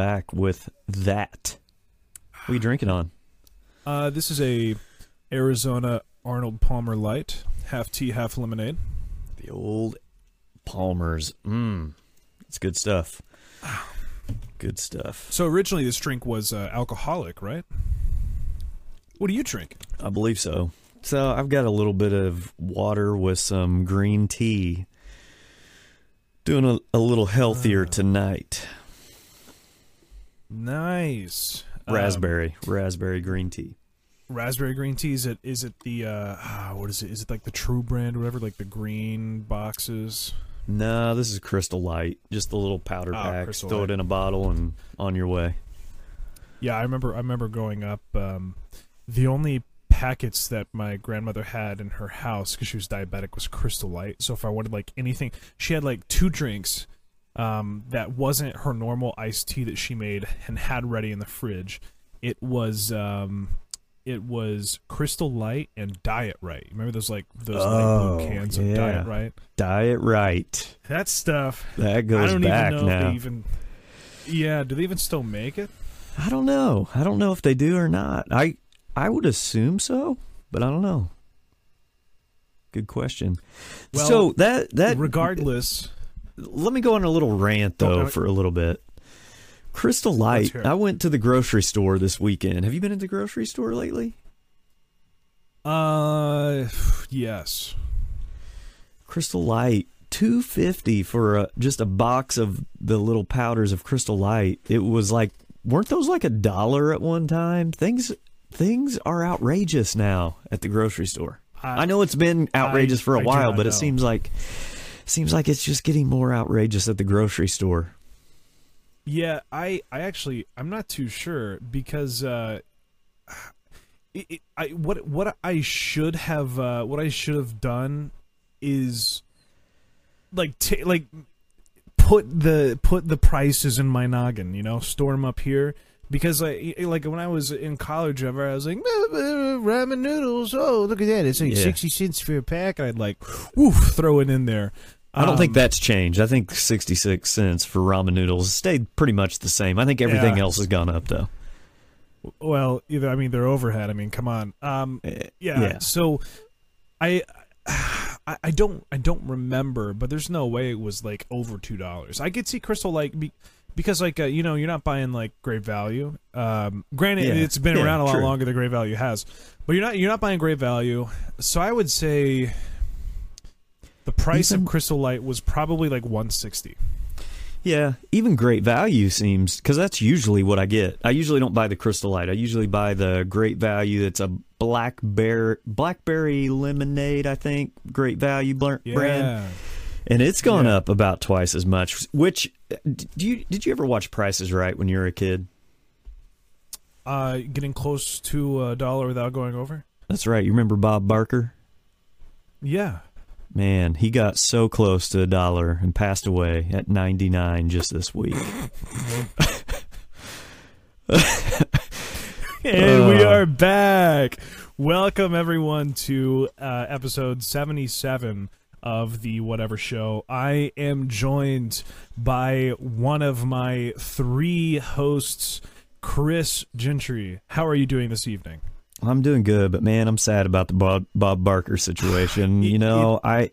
back with that. What are you drinking on? Uh, this is a Arizona Arnold Palmer Light, half tea, half lemonade. The old Palmer's. Mmm. It's good stuff. Good stuff. So originally this drink was uh, alcoholic, right? What do you drink? I believe so. So I've got a little bit of water with some green tea. Doing a, a little healthier tonight. Nice. Um, Raspberry, raspberry green tea. raspberry green tea. Is it? Is it the? Uh, ah, what is it? Is it like the True brand or whatever? Like the green boxes? No, this is Crystal Light. Just the little powder Oh, packs. Crystal Throw Light. it in a bottle and on your way. Yeah, I remember. I remember going up. Um, the only packets that my grandmother had in her house because she was diabetic was Crystal Light. So if I wanted like anything, she had like two drinks um, that wasn't her normal iced tea that she made and had ready in the fridge. It was um, it was Crystal Light and Diet Right. Remember those like those light Oh, blue cans yeah. of Diet Right? Diet right. That stuff. That I goes don't back even know if now. they even. Yeah, do they even still make it? I don't know. I don't know if they do or not. I I would assume so, but I don't know. Good question. Well, so that that Regardless, let me go on a little rant though Okay. for a little bit. Crystal Light. I went to the grocery store this weekend. Have you been at the grocery store lately? Uh, yes. Crystal Light, two fifty for a, just a box of the little powders of Crystal Light. It was like, weren't those like a dollar at one time? Things things are outrageous now at the grocery store. I, know it's been outrageous for a I while, but it seems like seems like it's just getting more outrageous at the grocery store. Yeah, I, I actually, I'm not too sure because, uh, it, it, I, what, what I should have, uh, what I should have done is, like, ta like, put the, put the prices in my noggin, you know, store them up here. Because like, like when I was in college, ever I was like "Uh, uh, ramen noodles. Oh, look at that! It's like Yeah. sixty cents for a pack. I'd like, woof, throw it in there. I don't think Um, that's changed. I think 66 cents for ramen noodles stayed pretty much the same. I think everything Yeah. else has gone up though. Well, either I mean they're overhead. I mean, come on. Um, Eh, yeah. yeah. So, I, I, I don't, I don't remember, but there's no way it was like over two dollars. I could see Crystal like be, because like uh, you know you're not buying like great value. Um, granted, Yeah. it's been around a lot true. longer than great value has, but you're not you're not buying great value. So I would say the price Even- of Crystal Light was probably like 160. Yeah, even great value seems because that's usually what I get. I usually don't buy the Crystal Light. I usually buy the great value. That's a blackberry blackberry lemonade. I think great value bl- Yeah. brand, and it's gone Yeah. up about twice as much. Which do you did you ever watch Prices Right when you were a kid? Uh, getting close to a dollar without going over. That's right. You remember Bob Barker? Yeah. Man, he got so close to a dollar and passed away at 99 just this week. And we are back. Welcome everyone to uh, episode 77 of the Whatever Show. I am joined by one of my three hosts, Chris Gentry. How are you doing this evening? I'm doing good, but man, I'm sad about the Bob, Bob Barker situation. You know, I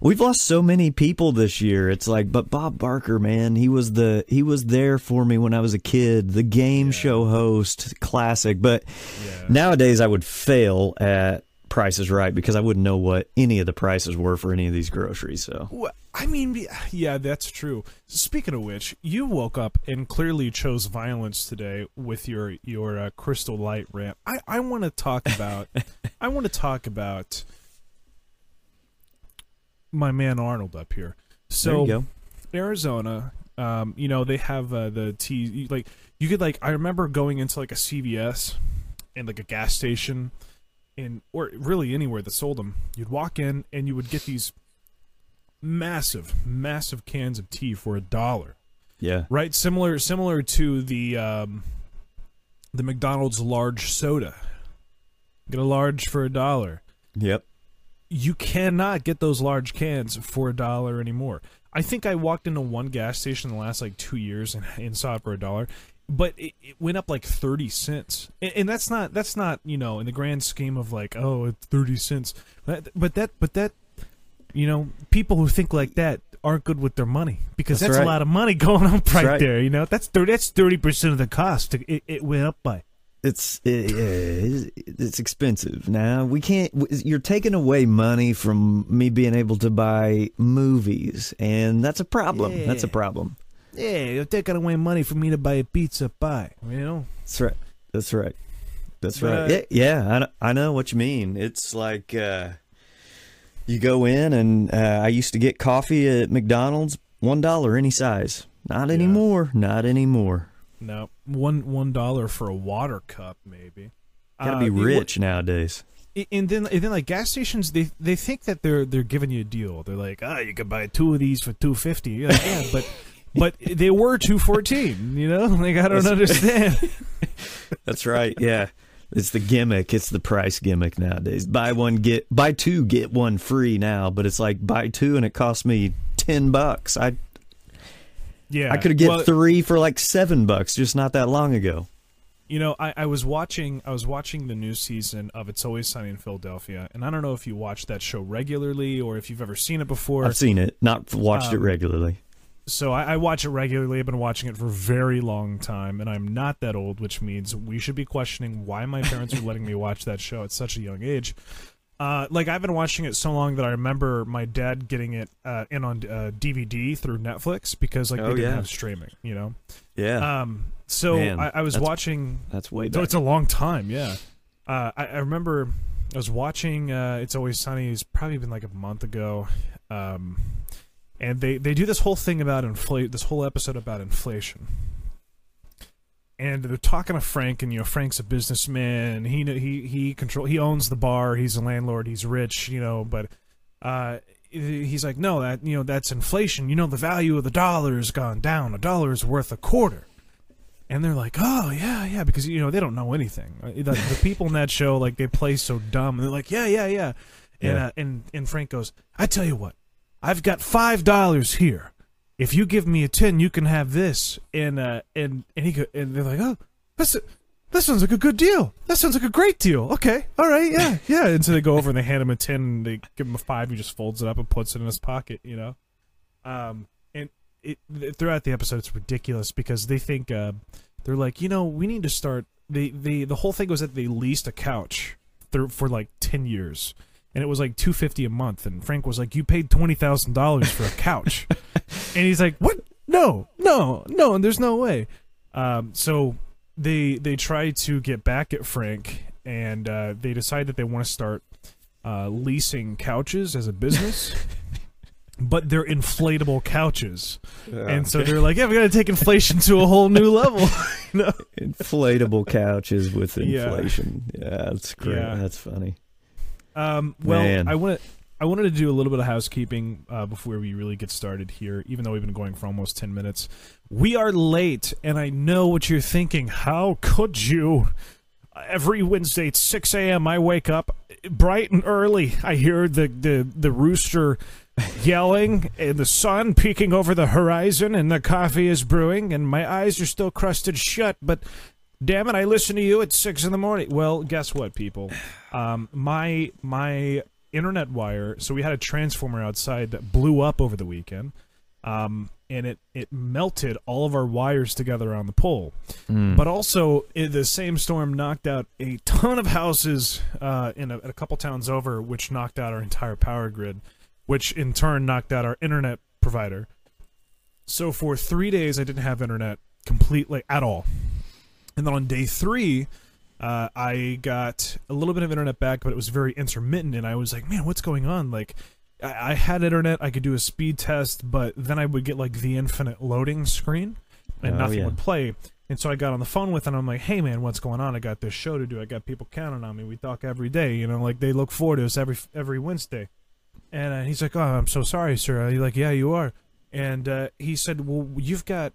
we've lost so many people this year. It's like, but Bob Barker, man, he was the he was there for me when I was a kid, the game show host, classic. But nowadays, I would fail at Prices Right because I wouldn't know what any of the prices were for any of these groceries. So Well, I mean, yeah, that's true. Speaking of which, you woke up and clearly chose violence today with your your uh, Crystal Light rant. I I want to talk about I want to talk about my man Arnold up here. So there you go. Arizona, um, you know, they have uh, the tea. Like you could like I remember going into like a CVS and like a gas station, and or really anywhere that sold them. You'd walk in and you would get these massive, massive cans of tea for a dollar. Yeah, Right, similar similar to the um, the McDonald's large soda. Get a large for a dollar yep. you cannot get those large cans for a dollar anymore. I think I walked into one gas station in the last like two years and, and saw it for a dollar, but it, it went up like thirty cents, and, and that's not that's not you know in the grand scheme of like oh it's thirty cents, but, but that but that you know people who think like that aren't good with their money because That's that's, right. a lot of money going up right, right. there. You know that's thirty that's thirty percent of the cost it, it went up by. It's it, it's- it's expensive. Now we can't. You're taking away money from me being able to buy movies, and that's a problem. That's a problem. Yeah, you're taking away money for me to buy a pizza pie. You know. That's right. That's right. That's right. yeah, yeah I, I know what you mean. It's like uh, you go in, and uh, I used to get coffee at McDonald's, one dollar any size. Not Yeah. anymore. Not anymore. No, one one dollar for a water cup, maybe. Got to Uh, be it rich nowadays. and then and then like gas stations, they they think that they're they're giving you a deal. They're like, ah, you can buy two of these for two fifty. Like, yeah, but but they were two fourteen. You know, like I don't That's- understand. That's right. Yeah. It's the gimmick. It's the price gimmick nowadays. Buy one get buy two get one free now, but it's like buy two and it costs me 10 bucks. I yeah, I could get well, 3 for like 7 bucks just not that long ago. You know, I, I was watching I was watching the new season of It's Always Sunny in Philadelphia, and I don't know if you watch that show regularly or if you've ever seen it before. I've seen it, not watched it Um, regularly. So I, I watch it regularly. I've been watching it for a very long time, and I'm not that old, which means we should be questioning why my parents are letting me watch that show at such a young age. Uh, like I've been watching it so long that I remember my dad getting it uh, in on uh, DVD through Netflix because like Oh, they didn't yeah. have streaming, you know. Yeah. Um, so Man, I, I was that's- watching that's way so back. it's a long time, yeah. Uh, I, I remember I was watching uh, "It's Always Sunny." It's probably been like a month ago, um, and they they do this whole thing about inflate. This whole episode about inflation, and they're talking to Frank, and you know Frank's a businessman. He he he control he owns the bar. He's a landlord. He's rich, you know, but. Uh, he's like, no, that you know that's inflation. You know, the value of the dollar has gone down. A dollar is worth a quarter and they're like, "Oh yeah, yeah," because you know they don't know anything. Uh, The, the people in that show, like, they play so dumb, and they're like, "Yeah, yeah, yeah," and Yeah. uh, and and Frank goes, "I tell you what, I've got five dollars here. If you give me a ten, you can have this." And uh, and and he go, and they're like, "Oh, that's a, that sounds like a good deal. That sounds like a great deal. Okay, all right, yeah, yeah." And so they go over and they hand him a ten, and they give him a five. He just folds it up and puts it in his pocket, you know. Um, and it throughout the episode, it's ridiculous because they think uh, they're like, you know, we need to start. They they the whole thing was that they leased a couch through, for like ten years, and it was like two fifty a month. And Frank was like, "You paid twenty thousand dollars for a couch," and he's like, "What? No, no, no!" And there's no way. Um, so they they try to get back at Frank, and uh, they decide that they want to start uh, leasing couches as a business. But they're inflatable couches, and so they're like, "Yeah, we got to take inflation to a whole new level." you know? inflatable couches with Yeah. inflation. Yeah, that's great. Yeah. That's funny. Um, well, Man. I want I wanted to do a little bit of housekeeping uh, before we really get started here. Even though we've been going for almost ten minutes, we are late, and I know what you're thinking. How could you? Every Wednesday at six a.m., I wake up bright and early. I hear the the the rooster yelling and the sun peeking over the horizon, and the coffee is brewing, and my eyes are still crusted shut, but. Damn it! I listen to you at six in the morning. Well, guess what, people? Um, my my internet wire. So we had a transformer outside that blew up over the weekend, um, and it it melted all of our wires together on the pole. Mm. But also, i the same storm knocked out a ton of houses uh, in a, a couple towns over, which knocked out our entire power grid, which in turn knocked out our internet provider. So for three days, I didn't have internet completely at all. And then on day three, uh, I got a little bit of internet back, but it was very intermittent. And I was like, man, what's going on? Like, I, I had internet, I could do a speed test, but then I would get like the infinite loading screen and Oh, nothing yeah. would play. And so I got on the phone with him. And I'm like, hey, man, what's going on? I got this show to do. I got people counting on me. We talk every day. You know, like they look forward to us every every Wednesday. And uh, he's like, oh, I'm so sorry, sir. I'm like, yeah, you are. And uh, he said, well, you've got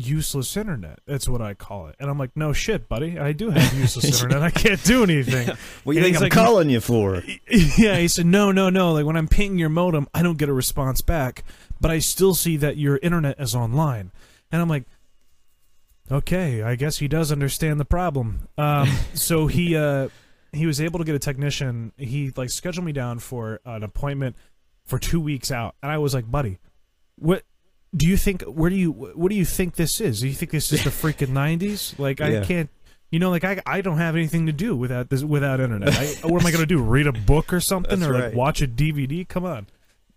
useless internet. That's what I call it. And I'm like, no shit, buddy. I do have useless internet. I can't do anything. What do And you think I'm like- calling you for? yeah, he said, no, no, no. Like when I'm pinging your modem, I don't get a response back, but I still see that your internet is online. And I'm like, okay, I guess he does understand the problem. Um, so he uh, he was able to get a technician. He like scheduled me down for an appointment for two weeks out, and I was like, buddy, what? Do you think where do you what do you think this is? Do you think this is the freaking nineties? Like I can't you know, like I, I don't have anything to do without this without internet. I, what am I going to do? Read a book or something, That's or like watch a DVD? Come on.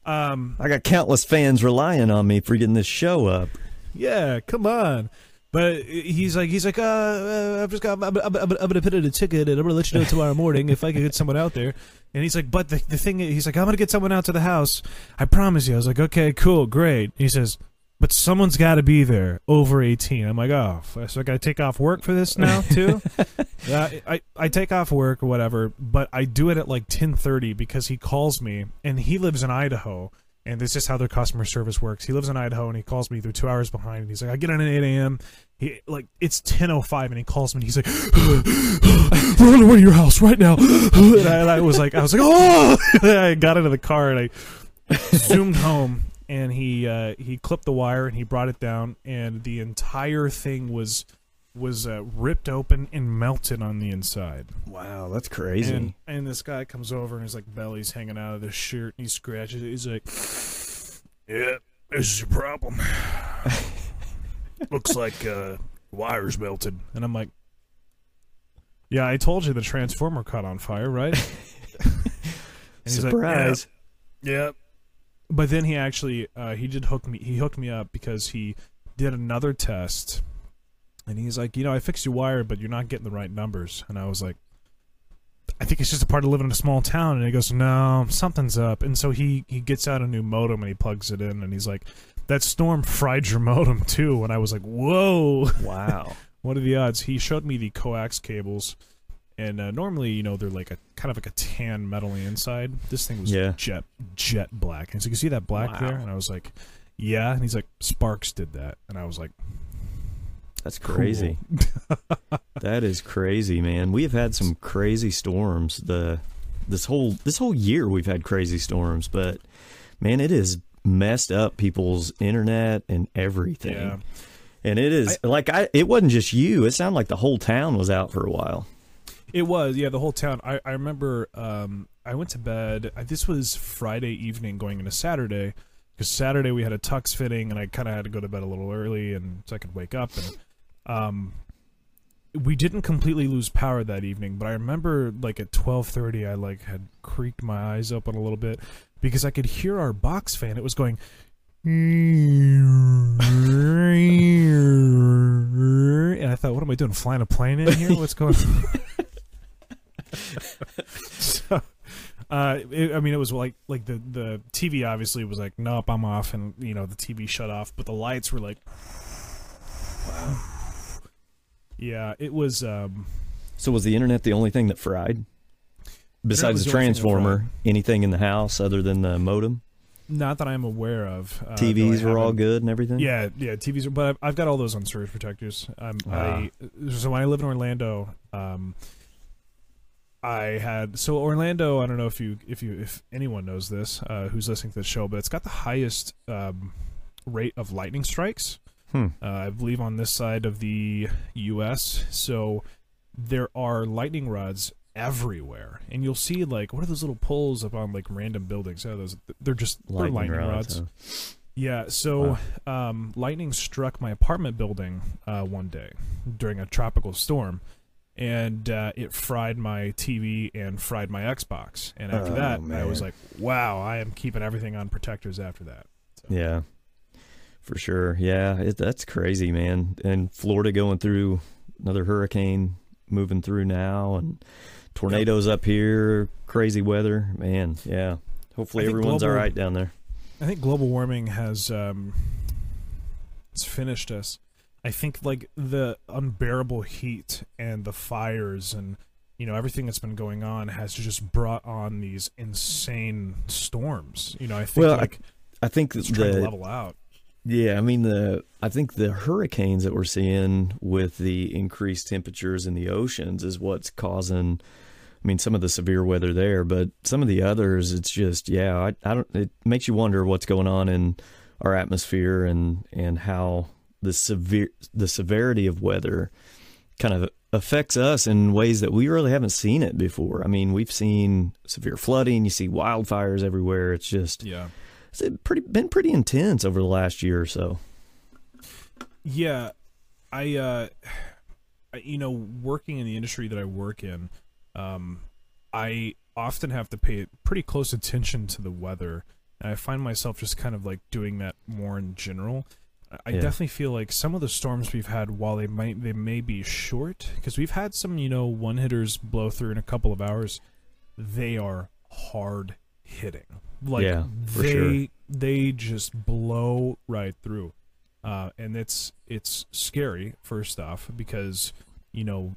Um, I got countless fans relying on me for getting this show up. yeah, come on. But he's like, he's like, uh, uh I've just got, I'm, I'm, I'm, I'm gonna put in a ticket, and I'm gonna let you know tomorrow morning if I can get someone out there. And he's like, but the the thing, is, he's like, I'm gonna get someone out to the house. I promise you. I was like, okay, cool, great. He says, but someone's got to be there over 18. I'm like, oh, so I got to take off work for this now too. uh, I I take off work or whatever, but I do it at like 10:30 because he calls me, and he lives in Idaho. And this is how their customer service works. He lives in Idaho, and he calls me. They're two hours behind. And he's like, "I get in at 8 a.m. He like it's 10:05, and he calls me. and He's like, "We're on the way to your house right now." and, I, and I was like, I was like, "Oh!" I got into the car and I zoomed home, and he uh, he clipped the wire and he brought it down, and the entire thing was was uh, ripped open and melted on the inside. Wow, that's crazy. And, and this guy comes over and his like belly's hanging out of his shirt and he scratches it. He's like, "Yeah, this is a problem. Looks like uh, wires melted." And I'm like, "Yeah, I told you the transformer caught on fire, right?" And he's like, Surprise. yeah. Yeah. But then he actually uh, he did hook me he hooked me up because he did another test and he's like, you know, I fixed your wire, but you're not getting the right numbers. And I was like, I think it's just a part of living in a small town. And he goes, no, something's up. And so he he gets out a new modem and he plugs it in and he's like, that storm fried your modem too. And I was like, whoa. wow. What are the odds? He showed me the coax cables, and uh, normally, you know, they're like a kind of like a tan metally inside. This thing was Yeah. jet jet black, and so you can see that black Wow. there. And I was like, yeah. And he's like, Sparks did that, and I was like, That's crazy. that is crazy, man. We have had some crazy storms. The this whole this whole year we've had crazy storms, but man, it has messed up people's internet and everything. Yeah. And it is like I it wasn't just you. It sounded like the whole town was out for a while. It was, yeah, the whole town. I, I remember um, I went to bed. I, this was Friday evening going into Saturday because Saturday we had a tux fitting and I kind of had to go to bed a little early and so I could wake up. And um, we didn't completely lose power that evening, but I remember like at twelve thirty, I like had creaked my eyes open a little bit because I could hear our box fan. It was going. And I thought, what am I doing? Flying a plane in here? What's going on? so, uh, it, I mean, it was like like the the TV obviously was like, nope, I'm off, and you know the TV shut off, but the lights were like, yeah, it was. Um, So was the internet the only thing that fried? Besides the the only thing that transformer, anything in the house other than the modem? not that I'm aware of. Uh, TVs were all good and everything? Yeah, yeah, TVs. Are, but I've, I've got all those on surge protectors. Um, Wow. I so when I live in Orlando, um, I had so Orlando. I don't know if you if you if anyone knows this uh, who's listening to the show, but it's got the highest um, rate of lightning strikes. Hmm. Uh, I believe on this side of the U.S. So there are lightning rods everywhere, and you'll see like what are those little poles up on like random buildings? Yeah, those they're just they're Lightning, lightning rods. rods. huh? Yeah, so um, lightning struck my apartment building uh, one day during a tropical storm, and uh, it fried my TV and fried my Xbox. And after Oh, that, I was like, "Wow, I am keeping everything on protectors." After that, Yeah, for sure. Yeah, it, that's crazy, man. And Florida going through another hurricane moving through now, and tornadoes up here, crazy weather, man. Yeah, hopefully everyone's all global- right down there. I think global warming has um, it's finished us. I think like the unbearable heat and the fires and you know everything that's been going on has just brought on these insane storms. You know, I think Well, like I think it's trying to the level out. Yeah, I mean the I think the hurricanes that we're seeing with the increased temperatures in the oceans is what's causing I mean some of the severe weather there, but some of the others it's just yeah, I, I don't it makes you wonder what's going on in our atmosphere and and how the severe the severity of weather kind of affects us in ways that we really haven't seen it before. I mean, we've seen severe flooding, you see wildfires everywhere. It's just Yeah. It's pretty been pretty intense over the last year or so. Yeah, I, uh, I, you know, working in the industry that I work in, um, I often have to pay pretty close attention to the weather, and I find myself just kind of like doing that more in general. I- Yeah. definitely feel like some of the storms we've had, while they might they may be short, because we've had some you know one hitters blow through in a couple of hours, they are hard hitting. Like Yeah, they sure. they just blow right through uh, and it's it's scary first off because you know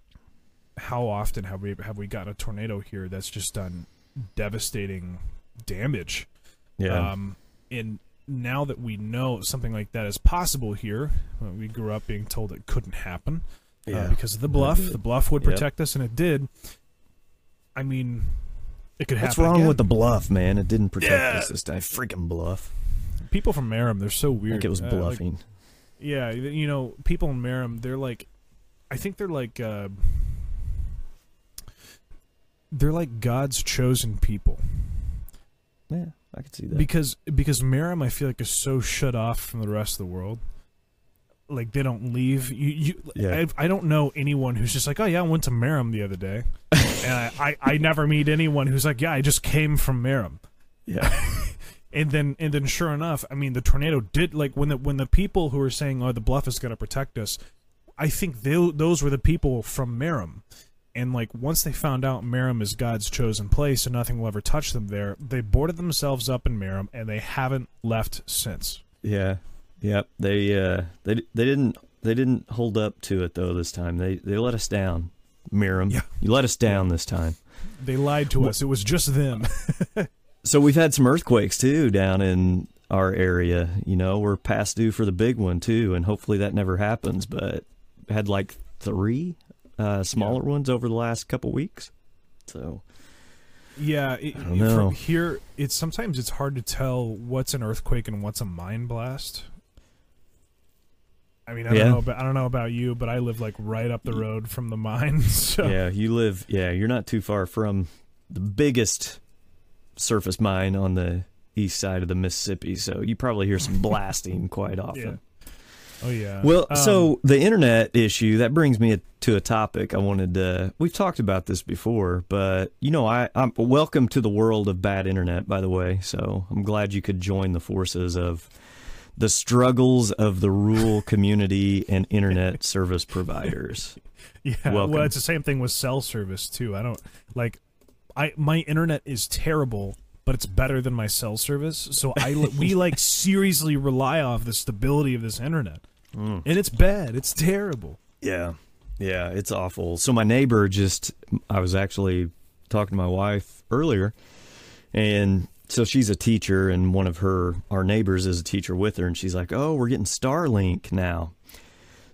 how often have we have we gotten a tornado here that's just done devastating damage Yeah. um, and now that we know something like that is possible here uh, we grew up being told it couldn't happen uh, because of the bluff the bluff would Yep. protect us and it did i mean it could What's wrong again. with the bluff, man? It didn't protect Yeah. us this time. Freaking bluff. people from Merom, they're so I weird think it was Uh, like, bluffing. Yeah, you know, people in Merom, they're like, I think they're like, uh, they're like God's chosen people yeah, I could see that. because because Merom, I feel like is so shut off from the rest of the world. Like they don't leave. You, you Yeah. I, I don't know anyone who's just like, oh yeah, I went to Merom the other day, and I, I I never meet anyone who's like, yeah, I just came from Merom. yeah. and then and then sure enough i mean the tornado did like when the when the people who were saying oh the bluff is going to protect us i think they, those were the people from Merom. and like once they found out Merom is god's chosen place and nothing will ever touch them there they boarded themselves up in Merom, and they haven't left since Yeah, yep. They uh, they they didn't they didn't hold up to it though this time. They they let us down. Merom, Yeah. you let us down this time. they lied to us it was just them So we've had some earthquakes too down in our area. You know, we're past due for the big one too, and hopefully that never happens. But had like three uh, smaller ones over the last couple weeks. So yeah it, don't know. from here it's sometimes it's hard to tell what's an earthquake and what's a mine blast I mean, I Yeah. don't know, but I don't know about you, but I live like right up the road from the mine. So yeah, you live. Yeah, you're not too far from the biggest surface mine on the east side of the Mississippi. So you probably hear some blasting quite often. Oh yeah. Well, Um, so the internet issue that brings me to a topic I wanted to. We've talked about this before, but you know, I, I'm welcome to the world of bad internet. By the way, so I'm glad you could join the forces of the struggles of the rural community and internet service providers. yeah. welcome. Well, it's the same thing with cell service too. I don't like. I my internet is terrible, but it's better than my cell service. So I we like seriously rely off the stability of this internet, Mm. and it's bad. It's terrible. Yeah. Yeah, it's awful. So my neighbor just I was actually talking to my wife earlier and so she's a teacher and one of her our neighbors is a teacher with her and she's like, "Oh, we're getting Starlink now."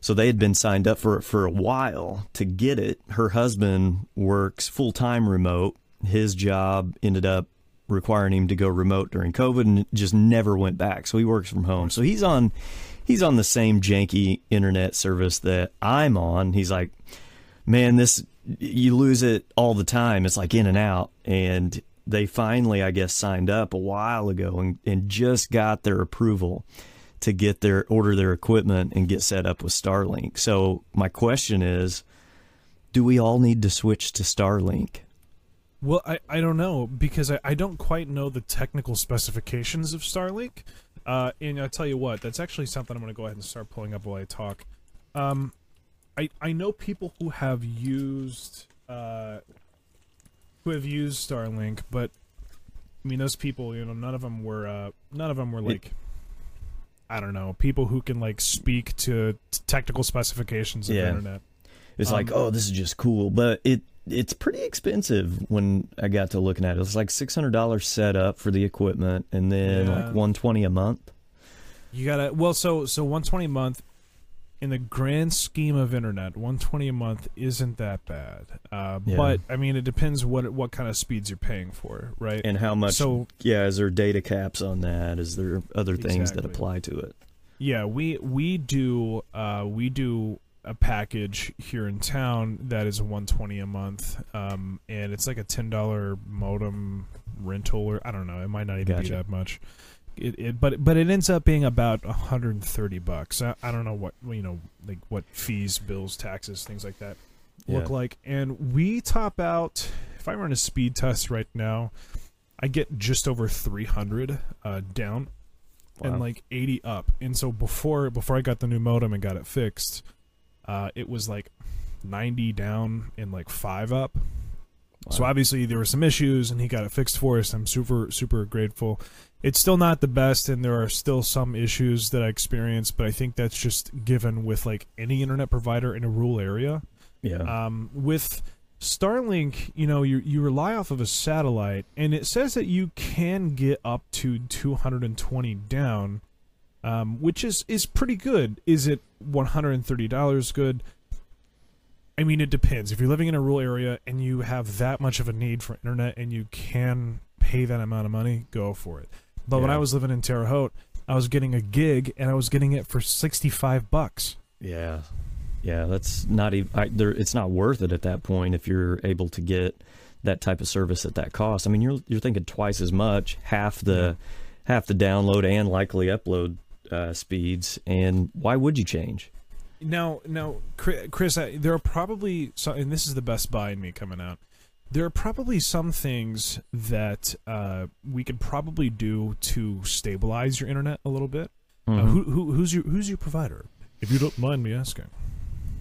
So they had been signed up for it for a while to get it. Her husband works full-time remote. His job ended up requiring him to go remote during COVID and just never went back. So he works from home. So he's on he's on the same janky internet service that I'm on. He's like, "Man, this you lose it all the time. It's like in and out." And they finally, I guess, signed up a while ago and, and just got their approval to get their order their equipment and get set up with Starlink. So my question is, do we all need to switch to Starlink? Well, I, I don't know because I, I don't quite know the technical specifications of Starlink. Uh, and I'll tell you what, that's actually something I'm going to go ahead and start pulling up while I talk. Um, I I know people who have used uh, who have used Starlink, but I mean those people, you know, none of them were uh, none of them were like I don't know people who can like speak to t- technical specifications of the internet. It's Um, like, oh, this is just cool, but it it's pretty expensive when I got to looking at it. It's like six hundred dollars set up for the equipment, and then Yeah. like one twenty a month. You gotta well, so so 120 a month. In the grand scheme of internet, 120 a month isn't that bad. Uh, Yeah. But I mean, it depends what what kind of speeds you're paying for, right? And how much? So- yeah, is there data caps on that? Is there other things that apply to it? Yeah, we we do uh, we do a package here in town that is 120 a month, um, and it's like a ten dollar modem rental, or I don't know, it might not even be that much. It, it but but it ends up being about 130 bucks. I, I don't know what you know like what fees, bills, taxes, things like that look like, and we top out. If I run a speed test right now, I get just over 300 uh, down Wow. and like 80 up. And so before before I got the new modem and got it fixed, uh, it was like 90 down and like 5 up. So obviously there were some issues and he got it fixed for us. I'm super super grateful. It's still not the best and there are still some issues that I experienced, but I think that's just given with like any internet provider in a rural area. yeah, Um, with Starlink, you know, you you rely off of a satellite, and it says that you can get up to 220 down, um, which is is pretty good. Is it 130 dollars good? I mean, it depends. If you're living in a rural area and you have that much of a need for internet and you can pay that amount of money, go for it. But when I was living in Terre Haute, I was getting a gig and I was getting it for 65 bucks. yeah, yeah. That's not even. I, there, it's not worth it at that point if you're able to get that type of service at that cost. I mean, you're you're thinking twice as much, half the half the download and likely upload uh, speeds. And why would you change? Now, now, Chris, I, there are probably some, and this is the Best Buy in me coming out. There are probably some things that uh, we could probably do to stabilize your internet a little bit. Uh, Mhm. who, who, who's your Who's your provider? If you don't mind me asking.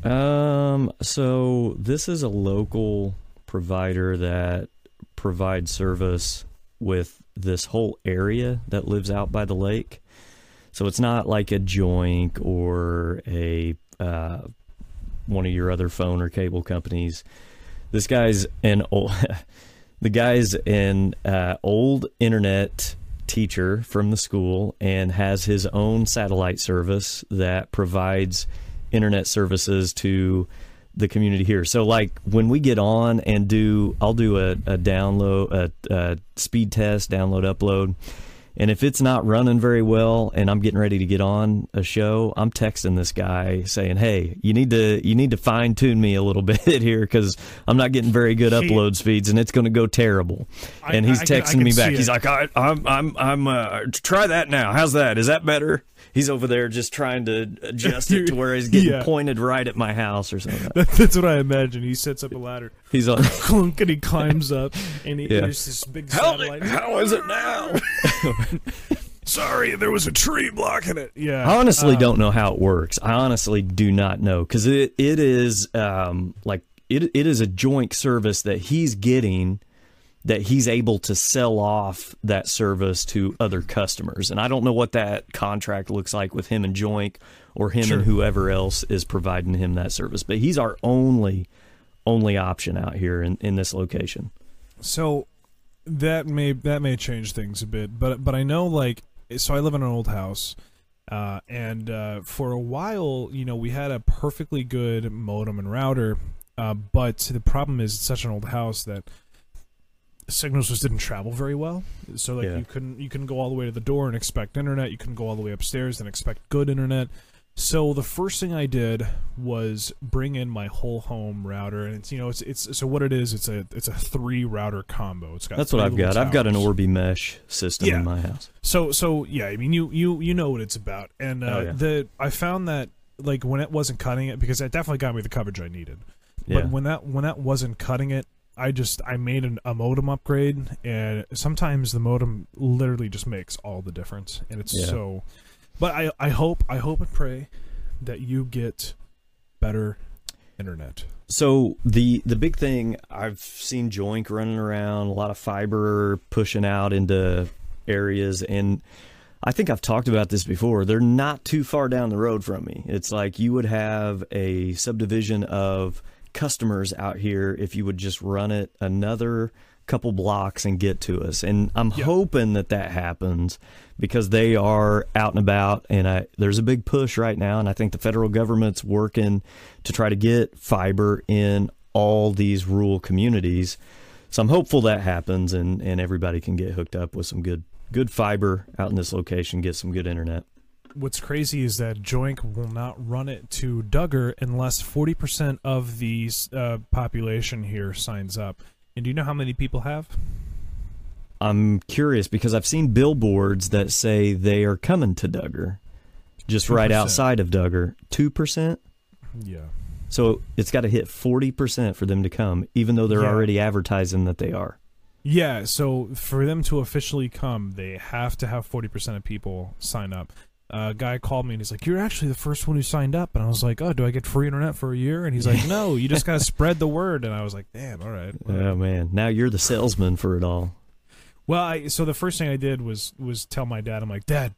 Um, so this is a local provider that provides service with this whole area that lives out by the lake. So it's not like a joink or a uh, one of your other phone or cable companies. This guy's an old, the guy's an uh, old internet teacher from the school and has his own satellite service that provides internet services to the community here. So like when we get on and do, I'll do a, a download, a, a speed test, download, upload. And if it's not running very well and I'm getting ready to get on a show, I'm texting this guy saying, "Hey, you need to you need to fine tune me a little bit here because I'm not getting very good upload speeds and it's going to go terrible." I- and he's I can- I texting can me back. He's like, I, "I'm I'm I'm uh, try that now. How's that? Is that better?" He's over there just trying to adjust it to where he's getting Yeah. pointed right at my house or something. That's what I imagine. He sets up a ladder, He's on. clunk, and he climbs up, and he, Yeah. there's this big How, satellite. how is it now? Sorry, there was a tree blocking it. Yeah, I honestly um, don't know how it works. I honestly do not know because it it is um, like it it is a joint service that he's getting that he's able to sell off that service to other customers, and I don't know what that contract looks like with him and Joink or him Sure. and whoever else is providing him that service. But he's our only only option out here in, in this location. So that may that may change things a bit, but but I know like so I live in an old house, uh, and uh, for a while, you know, we had a perfectly good modem and router, uh, but the problem is it's such an old house that signals just didn't travel very well. So like Yeah. you couldn't you couldn't go all the way to the door and expect internet. You couldn't go all the way upstairs and expect good internet. So the first thing I did was bring in my whole home router, and it's you know it's it's so what it is. It's a it's a three router combo. It's got That's what I've got. I've got an. Orbi mesh system Yeah. in my house. So so yeah, I mean you you you know what it's about, and uh, Oh, yeah. the I found that like when it wasn't cutting it because it definitely got me the coverage I needed. Yeah. But when that when that wasn't cutting it, I just I made an, a modem upgrade, and sometimes the modem literally just makes all the difference, and it's Yeah. so. But I I hope I hope and pray that you get better internet. So the the big thing I've seen Joink running around, a lot of fiber pushing out into areas, and I think I've talked about this before. They're not too far down the road from me. It's like you would have a subdivision of customers out here if you would just run it another couple blocks and get to us. And I'm Yeah. hoping that that happens because they are out and about. And I, there's a big push right now. And I think the federal government's working to try to get fiber in all these rural communities. So I'm hopeful that happens and, and everybody can get hooked up with some good good fiber out in this location, get some good internet. What's crazy is that Joink will not run it to Dugger unless 40% of the uh, population here signs up. And do you know how many people have? I'm curious because I've seen billboards that say they are coming to Dugger, just right 2%. outside of Dugger. Two percent. Yeah. So it's got to hit forty percent for them to come, even though they're Yeah. already advertising that they are. Yeah, so for them to officially come, they have to have 40% of people sign up. A guy called me and he's like, "You're actually the first one who signed up." And I was like, "Oh, do I get free internet for a year?" And he's like, "No, you just gotta spread the word." And I was like, "Damn, all right." Oh man, now you're the salesman for it all. Well, I, so the first thing I did was was tell my dad, I'm like, Dad,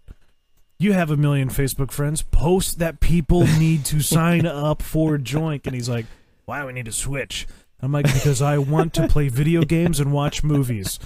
you have a million Facebook friends. Post that people need to sign up for Joink, and he's like, Why do we need to switch? I'm like, because I want to play video games and watch movies.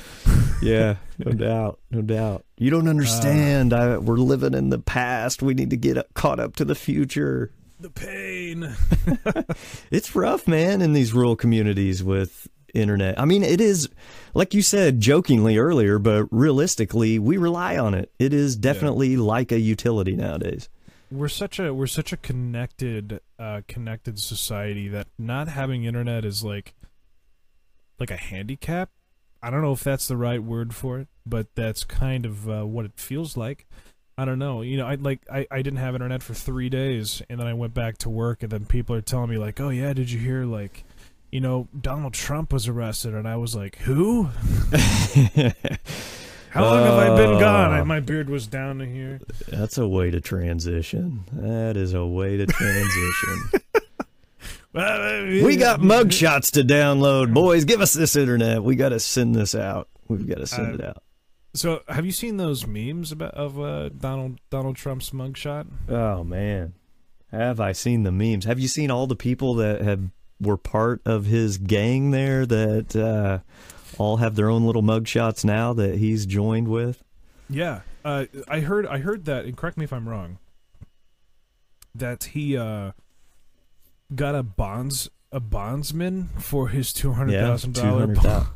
Yeah, no doubt, no doubt. You don't uh, understand. I, we're living in the past. We need to get up, caught up to the future. The pain. It's rough, man, in these rural communities with internet. I mean, it is like you said jokingly earlier, but realistically, we rely on it. It is definitely like a utility nowadays. We're such a we're such a connected uh, connected society that not having internet is like like a handicap. I don't know if that's the right word for it, but that's kind of uh, what it feels like. I don't know. You know, I like I, I didn't have internet for three days, and then I went back to work, and then people are telling me like, "Oh yeah, did you hear like, you know, Donald Trump was arrested?" And I was like, "Who? How long have I been gone?" I, Oh. my beard was down to here. That's a way to transition. That is a way to transition. we got mugshots to download, boys. Give us this internet. We got to send this out. We've got to send Uh, it out. So, have you seen those memes about of uh, Donald Donald Trump's mugshot? Oh man, have I seen the memes? Have you seen all the people that have were part of his gang there that uh, all have their own little mugshots now that he's joined with? Yeah, uh, I heard I heard that, and correct me if I'm wrong. That he uh, got a bonds a bondsman for his two hundred thousand dollar. $200,000.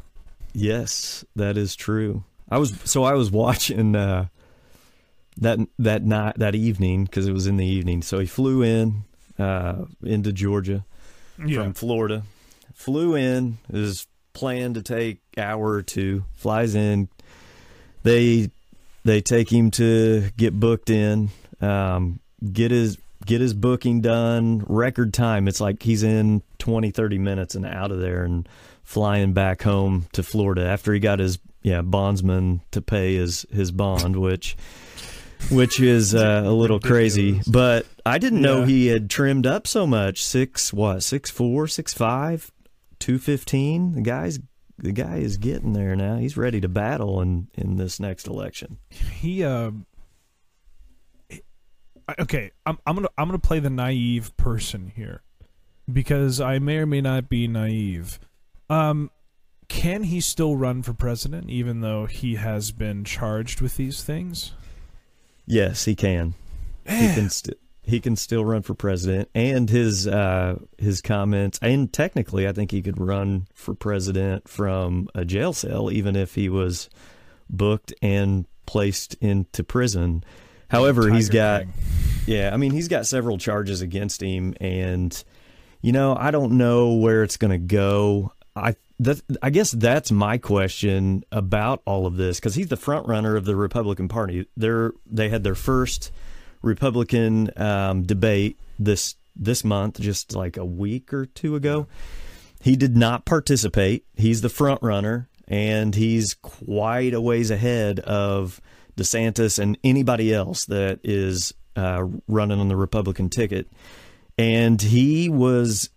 Yes, that is true. I was so I was watching uh, that that night that evening because it was in the evening. So he flew in uh, into Georgia Yeah, from Florida. Flew in, is planned to take hour or two. Flies in. They they take him to get booked in. Um, get his get his booking done. Record time. It's like he's in 20, 30 minutes and out of there and flying back home to Florida after he got his yeah bondsman to pay his his bond, which which is uh, a little crazy. But I didn't know Yeah. he had trimmed up so much. Six what? Six four, six five, two fifteen. The guy's the guy is getting there now. He's ready to battle in in this next election. he uh. Okay, I'm I'm gonna I'm gonna play the naive person here, because I may or may not be naive. Um, can he still run for president even though he has been charged with these things? Yes, he can. He can st- he can still run for president, and his uh, his comments, and technically, I think he could run for president from a jail cell, even if he was booked and placed into prison. However, he's got King. yeah, I mean, he's got several charges against him, and you know, I don't know where it's going to go. I that I guess that's my question about all of this because he's the front runner of the Republican Party. They're they had their first Republican um, debate this this month, just like a week or two ago. He did not participate. He's the front runner, and he's quite a ways ahead of DeSantis and anybody else that is uh, running on the Republican ticket. And he was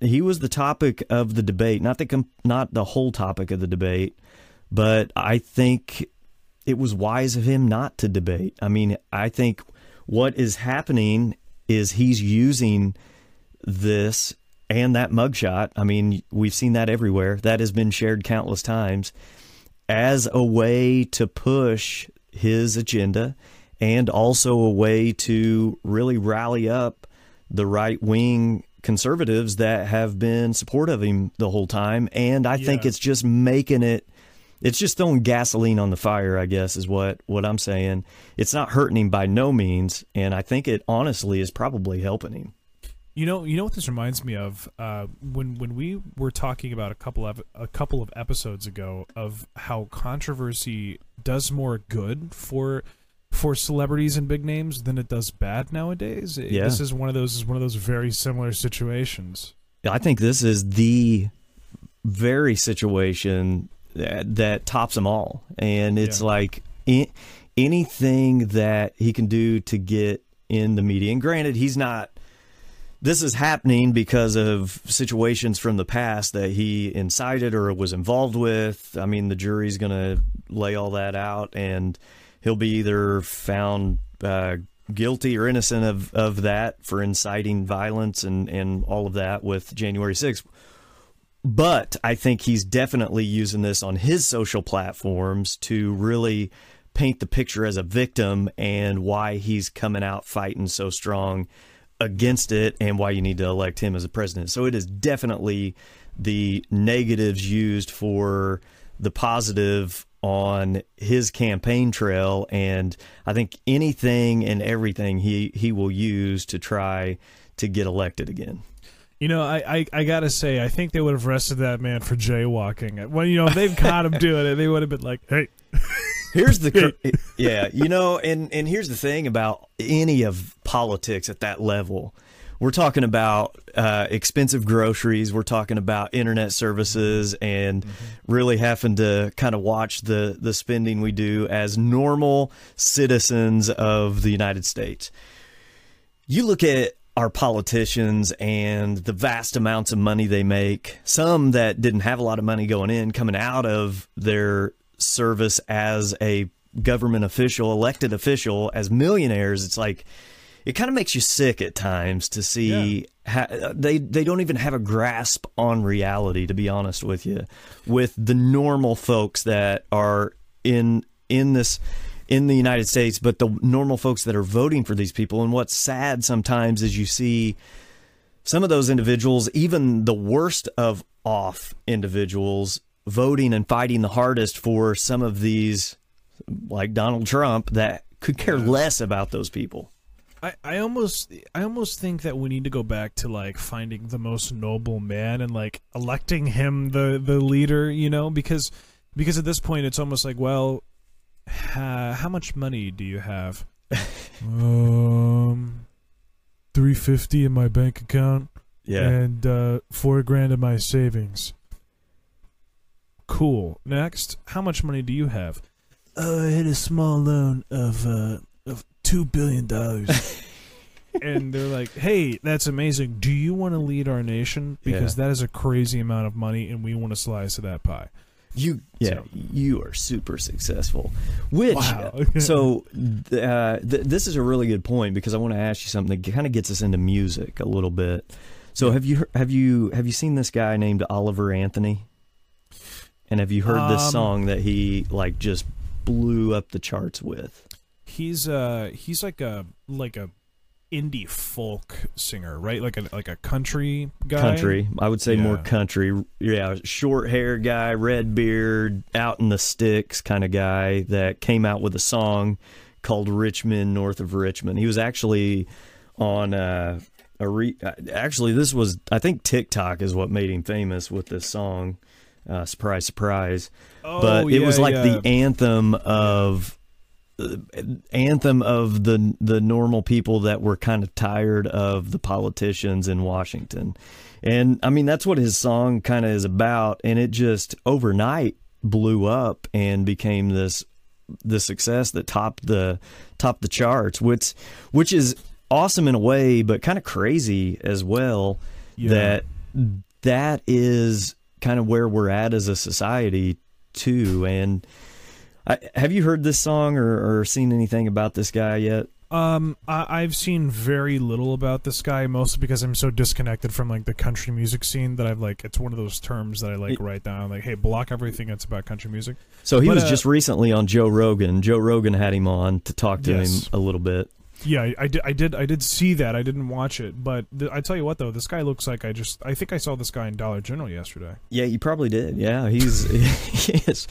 he was the topic of the debate, not the not the whole topic of the debate, but I think it was wise of him not to debate. I mean, I think what is happening is he's using this and that mugshot. I mean, we've seen that everywhere. That has been shared countless times as a way to push his agenda and also a way to really rally up the right wing conservatives that have been supportive of him the whole time. And I yeah. think it's just making it it's just throwing gasoline on the fire, I guess, is what, what I'm saying. It's not hurting him by no means, and I think it honestly is probably helping him. You know, you know what this reminds me of uh, when when we were talking about a couple of a couple of episodes ago of how controversy does more good for for celebrities and big names than it does bad nowadays. Yeah. This is one of those is one of those very similar situations. I think this is the very situation that, that tops them all, and it's yeah. like anything that he can do to get in the media. And granted, he's not this is happening because of situations from the past that he incited or was involved with. I mean, the jury's going to lay all that out, and he'll be either found uh, guilty or innocent of, of that for inciting violence and, and all of that with January 6th. But I think he's definitely using this on his social platforms to really paint the picture as a victim and why he's coming out fighting so strong against it and why you need to elect him as a president. So it is definitely the negatives used for the positive on his campaign trail and I think anything and everything he he will use to try to get elected again. You know, I, I, I, gotta say, I think they would have arrested that man for jaywalking. Well, you know, if they've caught him doing it, they would have been like, "Hey, Here's the yeah, you know, and and here's the thing about any of politics at that level. We're talking about uh, expensive groceries. We're talking about internet services, and mm-hmm. really having to kind of watch the the spending we do as normal citizens of the United States. You look at our politicians and the vast amounts of money they make. Some that didn't have a lot of money going in, coming out of their service as a government official, elected official, as millionaires, it's like it kind of makes you sick at times to see yeah. ha- they they don't even have a grasp on reality. To be honest with you, with the normal folks that are in in this in the United States, but the normal folks that are voting for these people. And what's sad sometimes is you see some of those individuals, even the worst of off individuals, voting and fighting the hardest for some of these, like Donald Trump, that could care less about those people. I, I almost I almost think that we need to go back to like finding the most noble man and like electing him the the leader, you know, because because at this point it's almost like, well, ha, how much money do you have? um, three fifty in my bank account. Yeah, and uh, four grand in my savings. Cool. Next, how much money do you have? Uh, I had a small loan of uh, of two billion dollars. and they're like, "Hey, that's amazing. Do you want to lead our nation? Because yeah. that is a crazy amount of money, and we want to slice of that pie." You, yeah, so. you are super successful. Which, wow. so uh, th- this is a really good point because I want to ask you something that kind of gets us into music a little bit. So, have you have you have you seen this guy named Oliver Anthony? And have you heard this um, song that he like just blew up the charts with? He's uh he's like a like a indie folk singer, right? Like a like a country guy. Country, I would say yeah. more country. Yeah, short hair guy, red beard, out in the sticks kind of guy that came out with a song called Rich Men North of Richmond. He was actually on uh, a re- actually this was I think TikTok is what made him famous with this song. Uh, surprise, surprise. Oh, but it yeah, was like yeah. the anthem of uh, anthem of the the normal people that were kind of tired of the politicians in Washington. And I mean that's what his song kind of is about and it just overnight blew up and became this the success that topped the topped the charts which which is awesome in a way but kind of crazy as well yeah. that that is kind of where we're at as a society too. And I, have you heard this song or, or seen anything about this guy yet? Um, I, I've seen very little about this guy, mostly because I'm so disconnected from like the country music scene that I've like. It's one of those terms that I like write down. Like, hey, block everything that's about country music. So he But, was uh, just recently on Joe Rogan. Joe Rogan had him on to talk to Yes. him a little bit. Yeah, I, I did. I did. I did see that. I didn't watch it, but th- I tell you what, though, this guy looks like I just. I think I saw this guy in Dollar General yesterday. Yeah, you probably did. Yeah, he's he is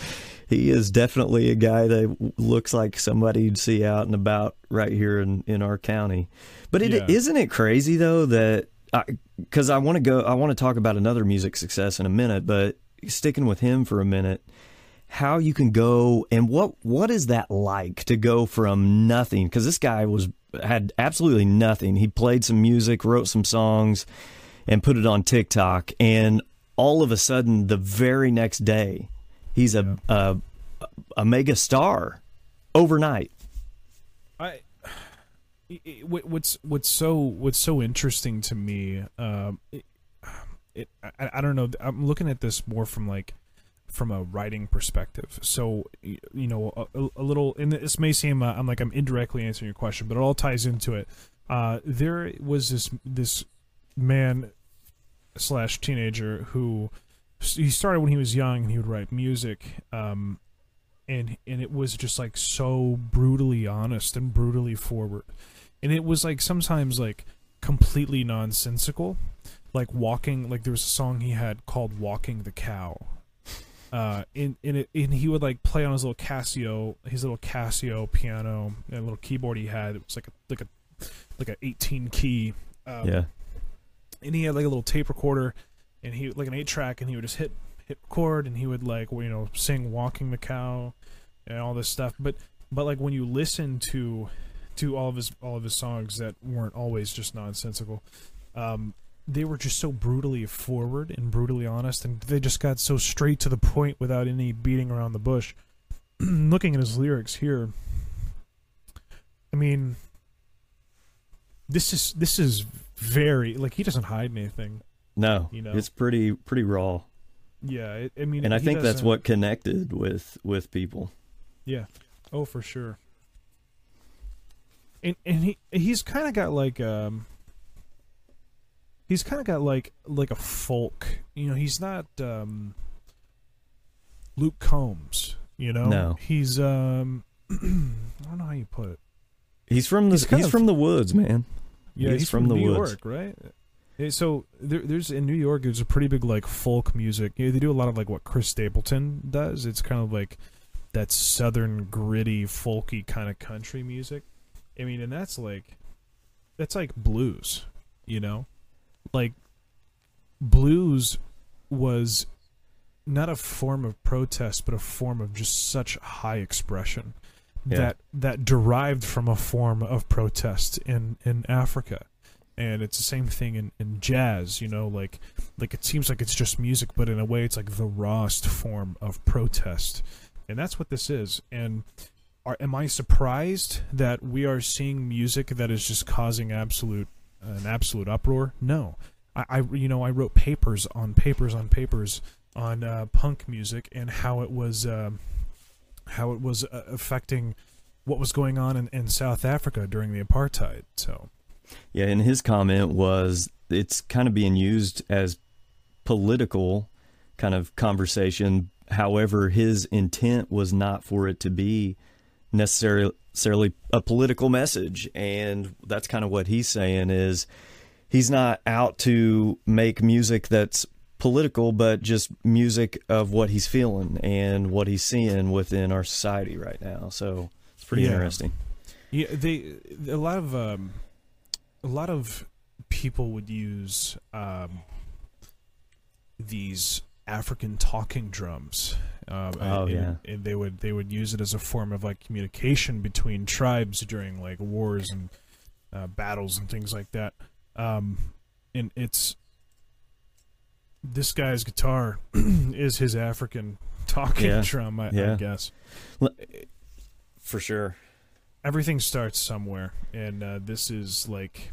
he is definitely a guy that looks like somebody you'd see out and about right here in in our county. But it Yeah. not it crazy though that because I, want to go I want to talk about another music success in a minute, but sticking with him for a minute, how you can go and what what is that like to go from nothing? Because this guy was had absolutely nothing. He played some music, wrote some songs, and put it on TikTok, and all of a sudden, the very next day, he's a a, a mega star overnight. I. What's what's so what's so interesting to me? Um, it, it I, I don't know. I'm looking at this more from like from a writing perspective. So you know, a, a little, and this may seem uh, I'm like I'm indirectly answering your question, but it all ties into it. Uh, there was this this man slash teenager who he started when he was young and he would write music. Um, and and it was just like so brutally honest and brutally forward and it was like sometimes like completely nonsensical like walking like there was a song he had called walking the cow uh and, and it and he would like play on his little casio his little casio piano and a little keyboard he had it was like a like a like a 18 key um, Yeah, and he had like a little tape recorder and he like an eight track and he would just hit hit record and he would like you know sing walking the cow and all this stuff. But but like when you listen to to all of his all of his songs that weren't always just nonsensical um they were just so brutally forward and brutally honest and they just got so straight to the point without any beating around the bush. Looking at his lyrics here i mean this is this is very like he doesn't hide anything no, You know. it's pretty pretty raw, Yeah, it, I mean, and I think that's what connected with with people. Yeah. Oh, for sure. And and he he's kind of got like um. He's kind of got like like a folk, you know. He's not um. Luke Combs, you know. No. He's um. I don't know how you put it. He's from the He's he's, of- from the woods, man. Yeah, He's he's, from from, the New woods. York, right? Eh, So there, there's in New York, there's a pretty big like folk music. You know, they do a lot of like what Chris Stapleton does. It's kind of like that southern gritty, folky kind of country music. I mean, and that's like that's like blues, you know, like blues was not a form of protest, but a form of just such high expression Yeah. that that derived from a form of protest in in Africa. And it's the same thing in, in jazz, you know, like like it seems like it's just music, but in a way it's like the rawest form of protest. And that's what this is. And are, am I surprised that we are seeing music that is just causing absolute an absolute uproar? No. I, I you know I wrote papers on papers on papers on uh, punk music and how it was um, how it was uh, affecting what was going on in, in South Africa during the apartheid. So Yeah, and his comment was it's kind of being used as political kind of conversation. However, his intent was not for it to be necessarily a political message, and that's kind of what he's saying is he's not out to make music that's political, but just music of what he's feeling and what he's seeing within our society right now. So it's pretty Yeah. interesting. yeah, they a lot of um, a lot of people would use um, these African talking drums. Um, Oh, and, yeah. and they would they would use it as a form of like communication between tribes during like wars and uh, battles and things like that. Um, and it's this guy's guitar is his African talking Yeah. drum, I, I Yeah. guess. For sure. Everything starts somewhere, and uh, this is like,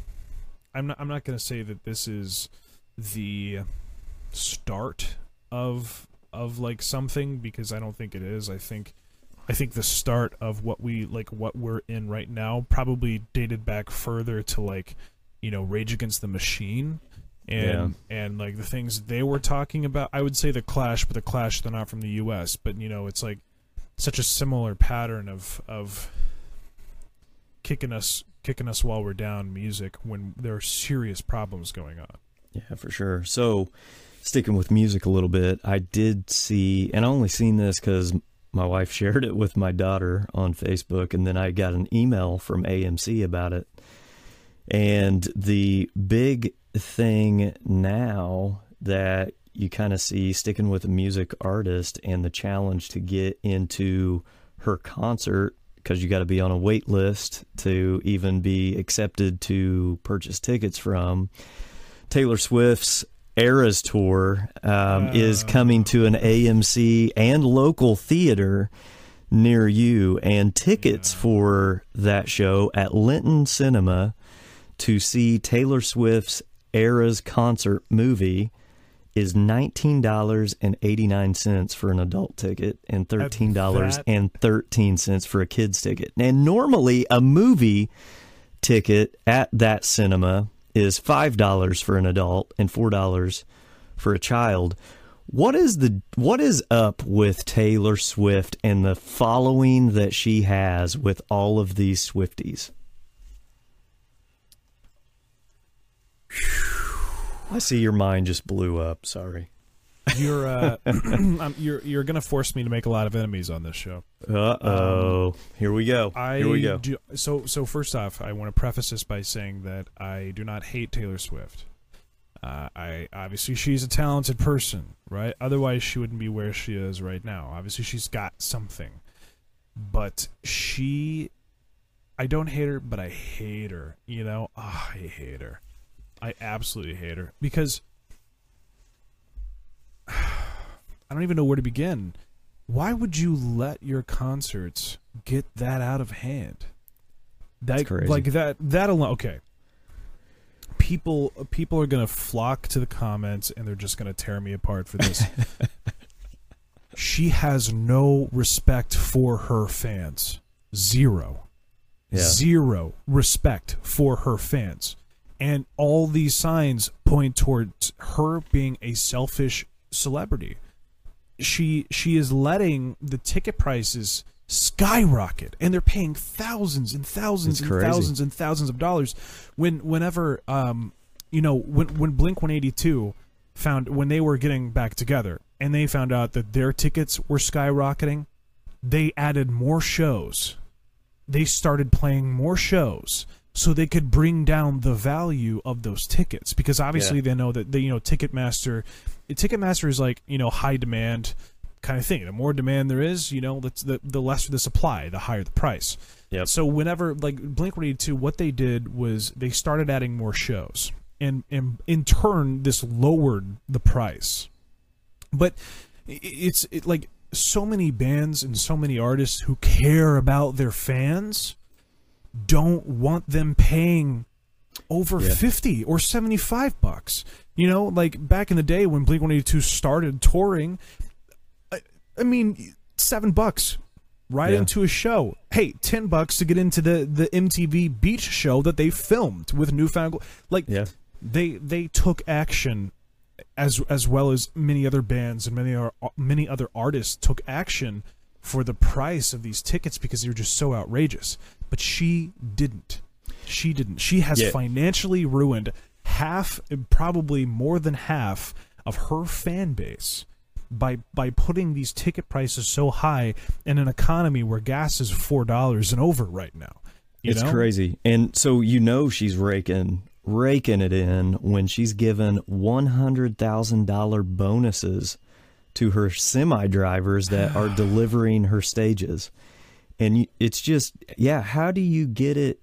I'm not. I'm not gonna say that this is the start of of like something because I don't think it is. I think I think the start of what we like what we're in right now probably dated back further to like you know Rage Against the Machine and yeah. and like the things they were talking about. I would say the Clash, but the Clash they're not from the U.S. But you know it's like such a similar pattern of of kicking us kicking us while we're down music when there are serious problems going on. Yeah, for sure. So sticking with music a little bit, I did see, and I only seen this because my wife shared it with my daughter on Facebook, and then I got an email from AMC about it. And the big thing now that you kind of see sticking with a music artist and the challenge to get into her concert because you got to be on a wait list to even be accepted to purchase tickets from. Taylor Swift's Eras Tour um, uh. is coming to an AMC and local theater near you, and tickets yeah. for that show at Linton Cinema to see Taylor Swift's Eras concert movie is $19.89 for an adult ticket and $13.13 for a kid's ticket. And normally a movie ticket at that cinema is $5 for an adult and $4 for a child. What is the what is up with Taylor Swift and the following that she has with all of these Swifties? I see your mind just blew up. Sorry. You're uh, you're you're gonna force me to make a lot of enemies on this show. Uh oh. Um, Here we go. I Here we go. Do, so so first off, I want to preface this by saying that I do not hate Taylor Swift. Uh, I obviously she's a talented person, right? Otherwise, she wouldn't be where she is right now. Obviously, she's got something, but she, I don't hate her, but I hate her. You know, oh, I hate her. I absolutely hate her because I don't even know where to begin. Why would you let your concerts get that out of hand? That like that that alone. Okay, people people are gonna flock to the comments and they're just gonna tear me apart for this. she has no respect for her fans. Zero. Yeah. Zero respect for her fans and all these signs point towards her being a selfish celebrity. She she is letting the ticket prices skyrocket and they're paying thousands and thousands and thousands and thousands of dollars. When whenever um you know when when Blink 182 found when they were getting back together and they found out that their tickets were skyrocketing they added more shows. They started playing more shows so they could bring down the value of those tickets because obviously yeah. they know that the you know Ticketmaster Ticketmaster is like you know high demand kind of thing. The more demand there is, you know, that's the the lesser the supply, the higher the price. Yep. So whenever like Blink One Eighty Two, what they did was they started adding more shows, and and in turn this lowered the price. But it's it, like so many bands and so many artists who care about their fans don't want them paying over yeah. 50 or 75 bucks. You know, like back in the day when Blink 182 started touring, I, I mean, 7 bucks right yeah. into a show. Hey, 10 bucks to get into the the MTV beach show that they filmed with Newfound like yeah. they they took action as as well as many other bands and many are, many other artists took action for the price of these tickets because they were just so outrageous but she didn't. She didn't. She has yeah. financially ruined half, probably more than half, of her fan base by by putting these ticket prices so high in an economy where gas is four dollars and over right now. it's know? crazy, and so you know she's raking raking it in when she's given one hundred thousand dollar bonuses to her semi drivers that are delivering her stages and it's just yeah how do you get it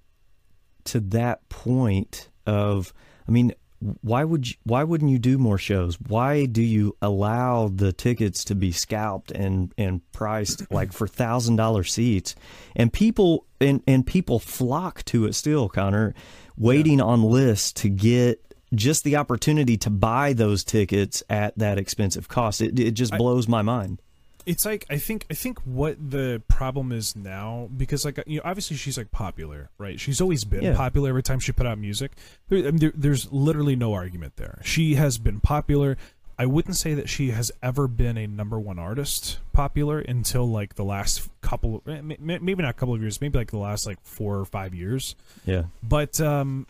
to that point of i mean why would you, why wouldn't you do more shows? Why do you allow the tickets to be scalped and and priced like for thousand dollar seats? And people and and people flock to it still connor waiting yeah. on lists to get just the opportunity to buy those tickets at that expensive cost. It, it just blows I, my mind it's like I think I think what the problem is now because like you know obviously she's like popular right? She's always been Yeah. popular every time she put out music. There, I mean, there, there's literally no argument there. She has been popular. I wouldn't say that she has ever been a number one artist popular until like the last couple eh, may- may- maybe not a couple of years maybe like the last like four or five years. Yeah. but um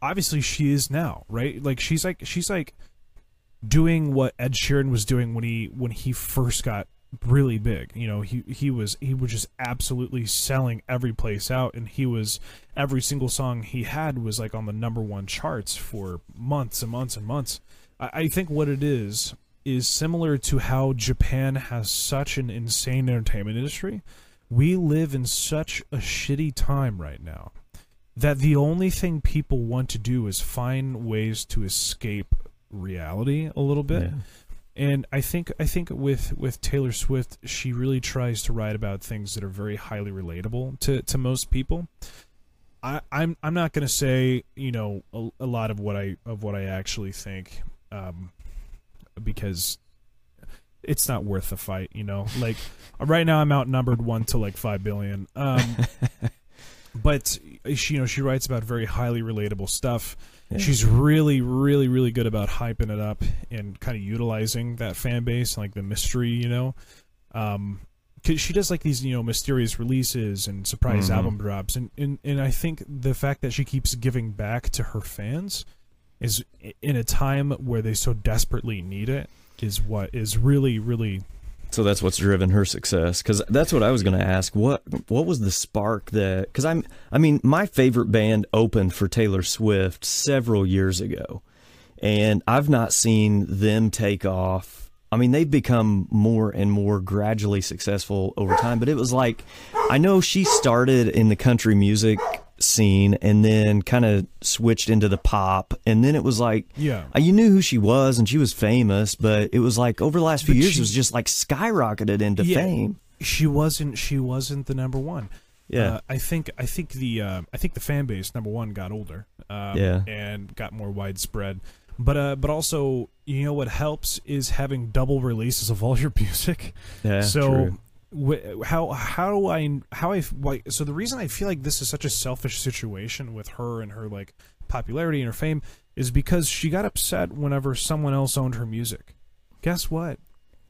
obviously she is now right? Like she's like she's like doing what Ed Sheeran was doing when he when he first got really big you know he he was he was just absolutely selling every place out and he was every single song he had was like on the number one charts for months and months and months I, I think what it is is similar to how Japan has such an insane entertainment industry we live in such a shitty time right now that the only thing people want to do is find ways to escape reality a little bit. Yeah. And I think I think with with Taylor Swift, she really tries to write about things that are very highly relatable to to most people. I, I'm I'm not going to say you know a, a lot of what I of what I actually think, um, because it's not worth the fight. You know, like right now I'm outnumbered one to like five billion. Um, but she you know she writes about very highly relatable stuff. Yeah. She's really, really, really good about hyping it up and kind of utilizing that fan base, like the mystery, you know. Um, cause she does like these, you know, mysterious releases and surprise Mhm. album drops, and, and and I think the fact that she keeps giving back to her fans is in a time where they so desperately need it is what is really, really So that's what's driven her success. Because that's what I was going to ask. What what was the spark that? Because I'm I mean my favorite band opened for Taylor Swift several years ago, and I've not seen them take off. I mean they've become more and more gradually successful over time. But it was like I know she started in the country music scene and then kind of switched into the pop and then it was like yeah. you knew who she was and she was famous, but it was like over the last few But years, she- it was just like skyrocketed into Yeah. fame. She wasn't. She wasn't the number one. Yeah. Uh, I think I think the uh, I think the fan base number one got older, um, Yeah. and got more widespread. But uh, but also you know what helps is having double releases of all your music. yeah. so true. How how do I how I like so the reason I feel like this is such a selfish situation with her and her like popularity and her fame is because she got upset whenever someone else owned her music. Guess what?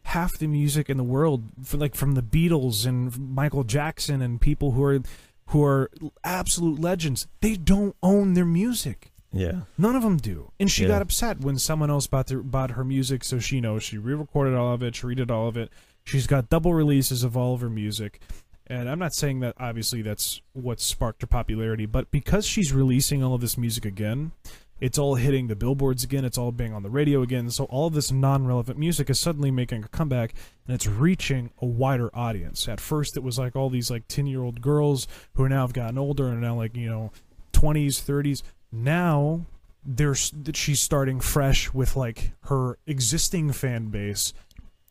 Half the music in the world, for like from the Beatles and Michael Jackson and people who are who are absolute legends, they don't own their music. Yeah. None of them do. And she Yeah. got upset when someone else bought their, bought her music, so she knows she re-recorded all of it, she redid all of it. She's got double releases of all of her music. And I'm not saying that obviously that's what sparked her popularity, but because she's releasing all of this music again, it's all hitting the billboards again, it's all being on the radio again. So all of this non-relevant music is suddenly making a comeback and it's reaching a wider audience. At first it was like all these like 10-year-old girls who now have gotten older and now like, you know, 20s, 30s. Now there's that she's starting fresh with like her existing fan base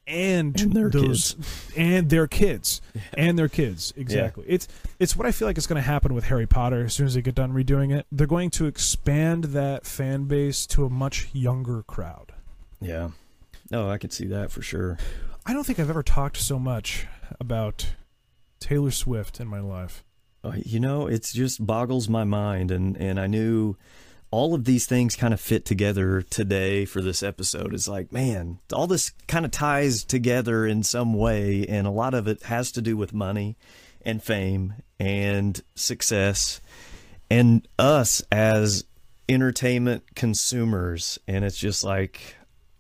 and, And their those and their kids. And their kids. Exactly. It's it's what i feel like is going to happen with harry potter as soon as they get done redoing it. They're going to expand that fan base to a much younger crowd. Yeah. No, I could see that for sure. i don't think i've ever talked so much about taylor swift in my life. Uh, you know, it just boggles my mind, and and I knew all of these things kind of fit together today for this episode. It's like, man, all this kind of ties together in some way, and a lot of it has to do with money and fame and success and us as entertainment consumers. And it's just like,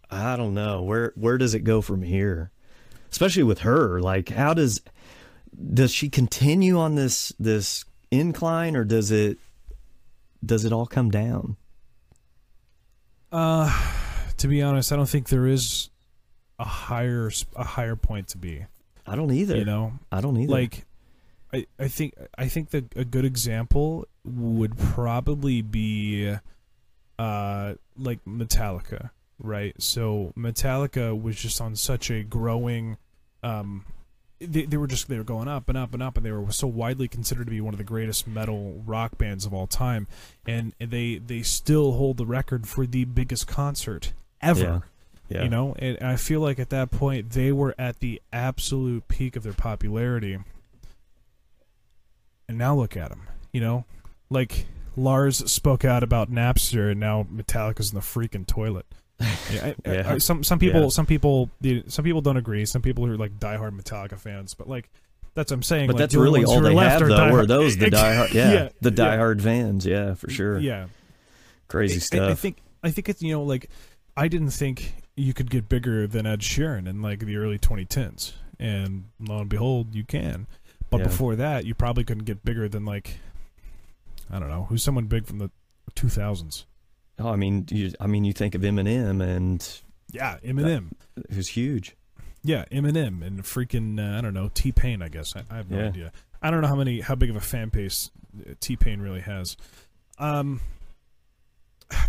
I don't know where where does it go from here, especially with her. Like, how does does she continue on this this incline or does it does it all come down? Uh to be honest i don't think there is a higher a higher point to be. I don't either. You know? I don't either. Like I, I think I think that a good example would probably be uh like Metallica, right? So Metallica was just on such a growing um they, they were just they were going up and up and up and they were so widely considered to be one of the greatest metal rock bands of all time and they they still hold the record for the biggest concert ever Yeah. Yeah. You know, and I feel like at that point they were at the absolute peak of their popularity. And now look at them. You know, like Lars spoke out about Napster, and now Metallica's in the freaking toilet. Yeah, I- Yeah. I- some some people Yeah. some people some people don't agree. Some people who are like diehard Metallica fans, but like that's what I'm saying. But like, that's really all are they left have though. diehard- Are those the diehard? Yeah, yeah, the yeah. diehard fans. Yeah, for sure. Yeah, Crazy stuff. I, I think I think it's you know like I didn't think you could get bigger than Ed Sheeran in like the early 2010s, and lo and behold, you can. But Yeah. before that, you probably couldn't get bigger than like I don't know who's someone big from the 2000s. Oh, I mean, you, I mean, you think of Eminem, and Yeah, Eminem. who's huge. Yeah, Eminem and freaking uh, I don't know T Pain. I guess I, I have no Yeah. idea. I don't know how many how big of a fan base T Pain really has. Um,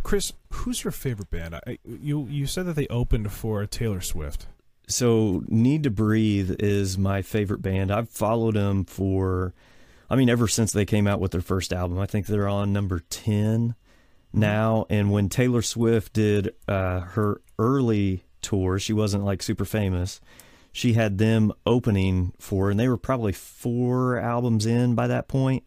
Chris, who's your favorite band? I, you you said that they opened for Taylor Swift. So Need to Breathe is my favorite band. I've followed them for, I mean, ever since they came out with their first album. I think they're on number ten now. And when Taylor Swift did uh, her early tour, she wasn't like super famous. She had them opening for, and they were probably four albums in by that point.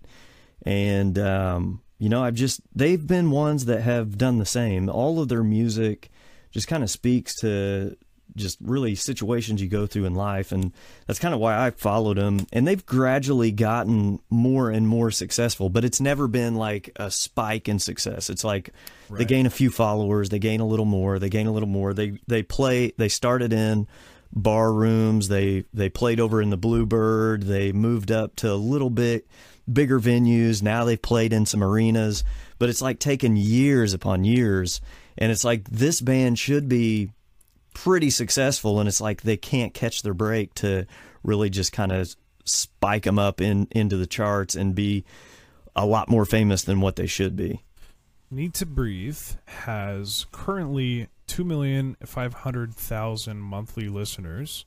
And um, you know, I've just they've been ones that have done the same. All of their music just kind of speaks to just really situations you go through in life and that's kind of why I followed them and they've gradually gotten more and more successful but it's never been like a spike in success. It's like they gain a few followers they gain a little more they gain a little more. They they play they started in bar rooms they they played over in the Bluebird they moved up to a little bit bigger venues. Now they've played in some arenas but it's like taken years upon years and it's like this band should be pretty successful and it's like they can't catch their break to really just kind of spike them up in into the charts and be a lot more famous than what they should be. Need to Breathe has currently two million five hundred thousand monthly listeners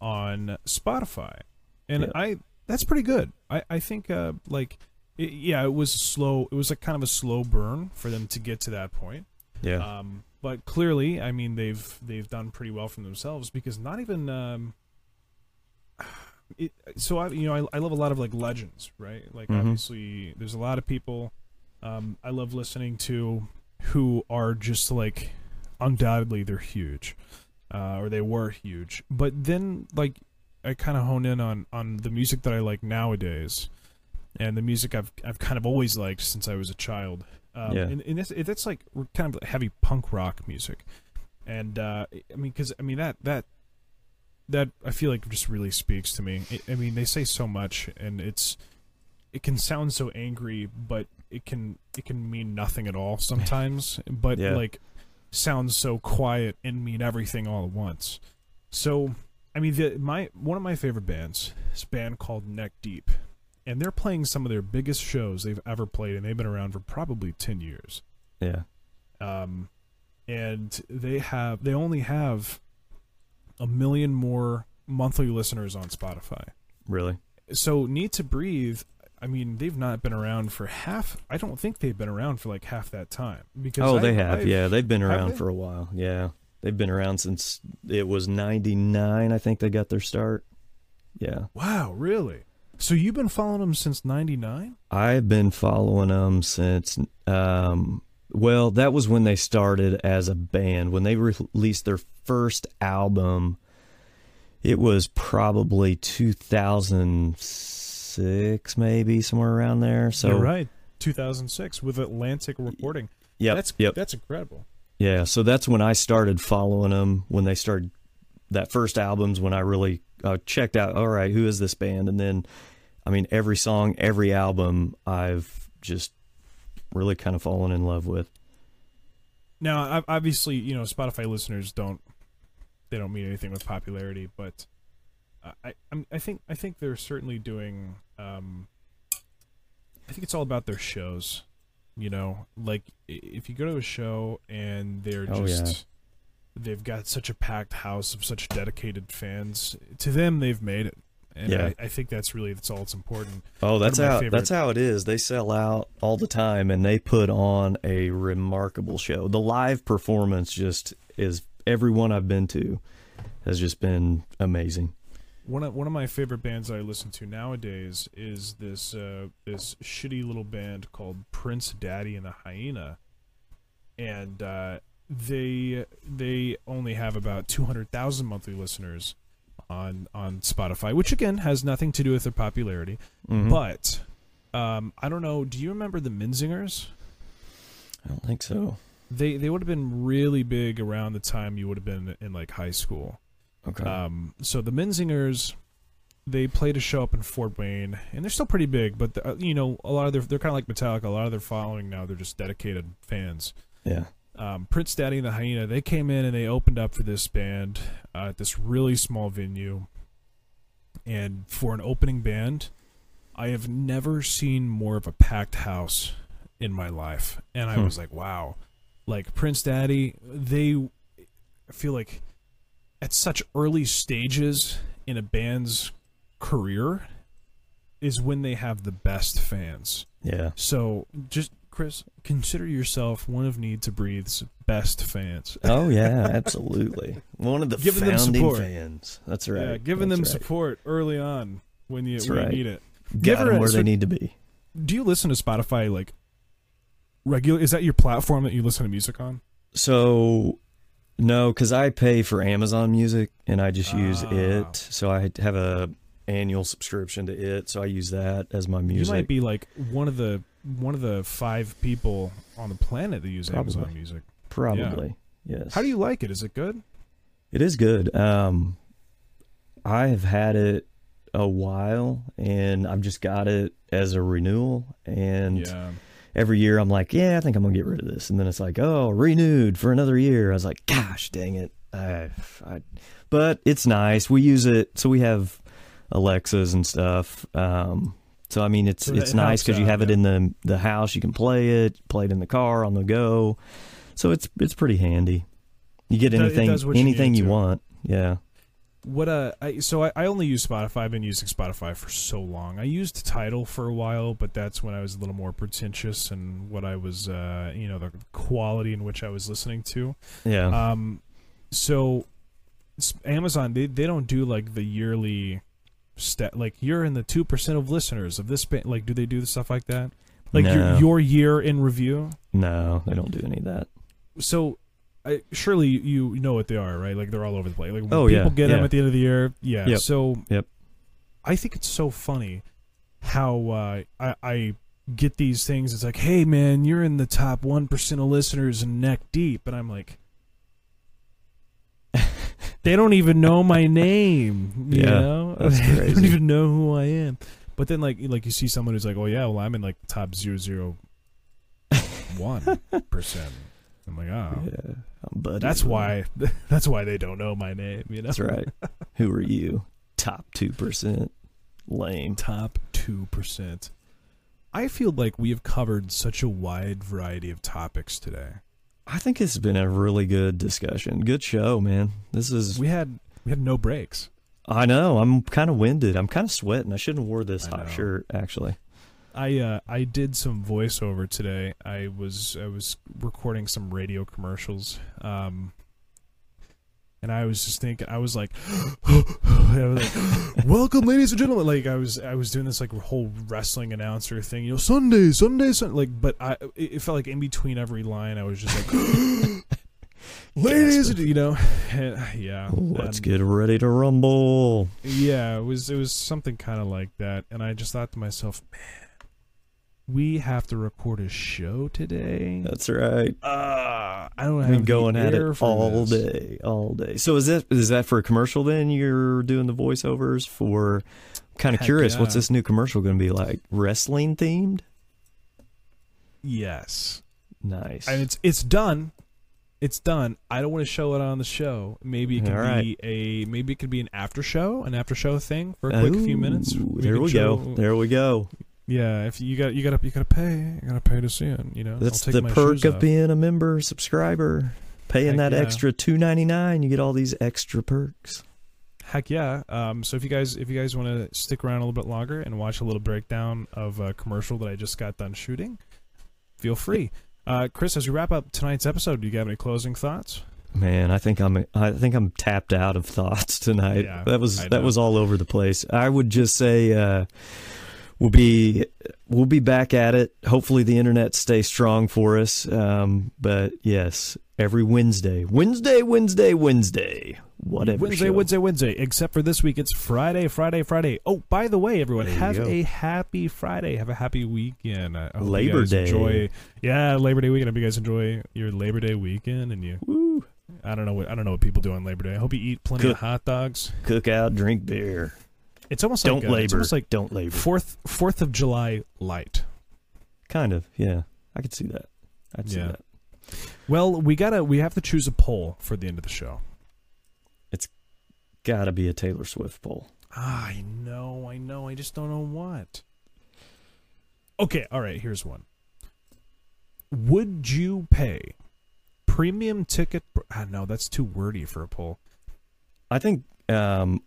on Spotify, and Yeah. I that's pretty good. I I think uh, like it, yeah, it was slow. It was like kind of a slow burn for them to get to that point. Yeah. Um, but clearly, I mean, they've they've done pretty well for themselves because not even um, it. So I, you know, I, I love a lot of like legends, right? Like Mhm. obviously, there's a lot of people um, I love listening to who are just like undoubtedly they're huge, uh, or they were huge. But then like I kind of hone in on on the music that I like nowadays, and the music I've I've kind of always liked since I was a child. Um, Yeah. and, and it's, that's like kind of heavy punk rock music, and uh, I mean, because I mean that that that I feel like just really speaks to me. It, I mean, they say so much, and it's it can sound so angry, but it can it can mean nothing at all sometimes. but Yeah. like sounds so quiet and mean everything all at once. So I mean, the, my one of my favorite bands is a band called Neck Deep, and they're playing some of their biggest shows they've ever played, and they've been around for probably ten years. yeah. Um, and they have they only have a million more monthly listeners on Spotify. Really. So Need to Breathe, I mean, they've not been around for half. I don't think they've been around for like half that time. Because Oh, I- they have. I've- yeah, they've been around they? for a while. Yeah. They've been around since it was 99 I think they got their start. Yeah. Wow, really? So you've been following them since '99? I've been following them since um well, that was when they started as a band. When they re- released their first album, it was probably 2006 maybe somewhere around there. So You're right. 2006 with Atlantic Recording. Yeah, That's yep. that's incredible. Yeah, so that's when I started following them when they started that first albums when I really uh, checked out all right, who is this band? And then I mean every song, every album I've just really kind of fallen in love with. Now, obviously, you know, Spotify listeners don't they don't mean anything with popularity, but uh, I I'm, I think I think they're certainly doing. Um, I think it's all about their shows. You know, like if you go to a show and they're Oh, just yeah. They've got such a packed house of such dedicated fans. To them, they've made it, and Yeah. I, I think that's really that's all that's important. Oh, that's how favorite- that's how it is. They sell out all the time and they put on a remarkable show. The live performance just is every one I've been to has just been amazing. One of one of my favorite bands I listen to nowadays is this uh, this shitty little band called Prince Daddy and the Hyena, and uh, they they only have about two hundred thousand monthly listeners on on Spotify, which again has nothing to do with their popularity. Mhm. But um, I don't know. Do you remember the Menzingers? I don't think so. They they would have been really big around the time you would have been in like high school. Okay. Um, so the Menzingers, they played a show up in Fort Wayne, and they're still pretty big. But the, uh, you know, a lot of their they're kind of like Metallica. A lot of their following now, they're just dedicated fans. yeah. Um, Prince Daddy and the Hyena, they came in and they opened up for this band uh, at this really small venue. And for an opening band, I have never seen more of a packed house in my life. And I Hmm. was like, wow. Like Prince Daddy, they I feel like at such early stages in a band's career is when they have the best fans. Yeah. So just Chris, consider yourself one of Need to Breathe's best fans. Oh yeah, absolutely. One of the Giving them founding support. fans. That's right. Yeah, giving That's them right. support early on when you, when right. you need it. Got ever- 'em where so- they need to be. Do you listen to Spotify like regular? Is that your platform that you listen to music on? So no, because I pay for Amazon Music and I just use Ah. it. So I have a annual subscription to it. So I use that as my music. You might be like one of the one of the five people on the planet that use Amazon Music. Probably. Yes. How do you like it? Is it good? It is good. Um, I have had it a while, and I've just got it as a renewal. And yeah. every year, I'm like, yeah, I think I'm gonna get rid of this. And then it's like, oh, renewed for another year. I was like, gosh, dang it. I, I, but it's nice. We use it, so we have Alexas and stuff. Um, so I mean, it's So it's it nice because you have it in the the house. You can play it, play it in the car on the go. So it's it's pretty handy. You get It do- it anything you anything need you want. Yeah. What uh, I, so I, I only use Spotify. I've been using Spotify for so long. I used Tidal for a while, but that's when I was a little more pretentious and what I was, uh, you know, the quality in which I was listening to. Yeah. Um, so Amazon they they don't do like the yearly stat. Like you're in the two percent of listeners of this band. Like, do they do the stuff like that? Like No. your your year in review. no, they don't do any of that. So. I, surely you know what they are, right? Like they're all over the place. Like when Oh, people yeah, get them at the end of the year. Yeah. Yep, So yep. I think it's so funny how uh, I, I get these things. It's like, hey man, you're in the top one percent of listeners and neck deep, and I'm like, they don't even know my name. You Yeah, know, that's they don't even know who I am. But then, like, like you see someone who's like, oh yeah, well I'm in like top zero zero one percent. I'm like, oh, Yeah. I'm that's why. That's why they don't know my name. You know, That's right. Who are you? Top two percent. Lame. top 2%. I feel like we have covered such a wide variety of topics today. I think it's been a really good discussion. Good show, man. This is. We had we had no breaks. I know. I'm kind of winded. I'm kind of sweating. I shouldn't have wore this hot shirt. Actually. I uh, I did some voiceover today. I was I was recording some radio commercials. Um and I was just thinking I was like, I was like welcome ladies and gentlemen like I was I was doing this like whole wrestling announcer thing you know Sunday Sunday Sun like but I it felt like in between every line I was just like ladies and you know and, yeah Let's and- get ready to rumble. yeah, it was it was something kind of like that, and I just thought to myself, man, we have to record a show today. That's right. Uh, I don't I've have been going at it all this. day, all day. So is that is that for a commercial? Then you're doing the voiceovers for. Kind of Heck curious. What's this new commercial going to be like? Wrestling themed? Yes, Nice. and it's it's done. It's done. I don't want to show it on the show. Maybe it could All be a maybe it could be an after show, an after show thing for a quick few minutes. Ooh, We there we show- go. There we go. Yeah, if you got you got to you got to pay, you got to pay to see it. You know, That's the perk of off. being a member subscriber. Paying Heck that yeah. extra two ninety nine, you get all these extra perks. Heck yeah! Um, so if you guys if you guys want to stick around a little bit longer and watch a little breakdown of a commercial that I just got done shooting, feel free. Uh, Chris, as we wrap up tonight's episode, do you have any closing thoughts? Man, I think I'm I think I'm tapped out of thoughts tonight. Yeah, that was that was all over the place. I would just say uh, we'll be we'll be back at it. Hopefully the internet stays strong for us. Um, but yes, every Wednesday, Wednesday, Wednesday, Wednesday, whatever. Wednesday, show. Wednesday, Wednesday. Except for this week, it's Friday, Friday, Friday. Oh, by the way, everyone, There have a happy Friday. Have a happy weekend. I hope you Labor Day. Enjoy, yeah, Labor Day weekend. I hope you guys enjoy your Labor Day weekend, and you. Woo. I don't know what I don't know what people do on Labor Day. I hope you eat plenty Cook. of hot dogs. Cook out, drink beer. It's almost Don't like uh, it's almost like Don't labor. Fourth Fourth of July light. Kind of. Yeah, I could see that. I'd see Yeah. that. Well, we gotta we have to choose a poll for the end of the show. It's Got to be a Taylor Swift poll. Ah, I know, I know. I just don't know what. Okay, all right. Here's one. Would you pay premium ticket? Ah, no, that's too wordy for a poll. I think um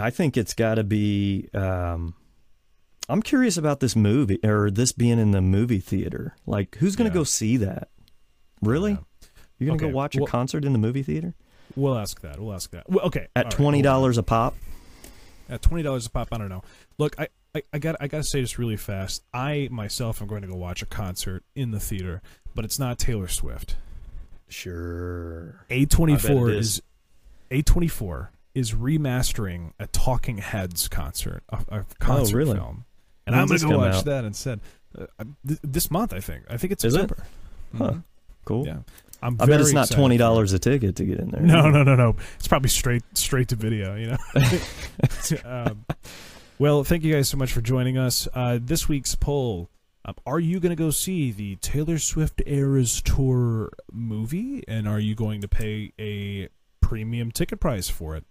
I think it's got to be um I'm curious about this movie or this being in the movie theater. Like who's going to Yeah. go see that? Really? Yeah. You're going to Okay, go watch a well- concert in the movie theater We'll ask that. We'll ask that. Well, okay. at all right, hold on. $20 a pop? At twenty dollars a pop. I don't know. Look, I, I, I got I got to say this really fast. I myself am going to go watch a concert in the theater, but it's not Taylor Swift. Sure. A twenty four I bet it is. is A twenty four is remastering a Talking Heads concert, a, a concert Oh, really? film, and I'm gonna go watch out? that instead. Uh, th- this month, I think. I think it's Is it? September. Huh. Mhm. Cool. Yeah, I'm. I bet it's not $20 a ticket to get in there. No, no, no, no. It's probably straight straight to video. You know. um, well, thank you guys so much for joining us. Uh, this week's poll: um, Are you going to go see the Taylor Swift Eras Tour movie, and are you going to pay a premium ticket price for it?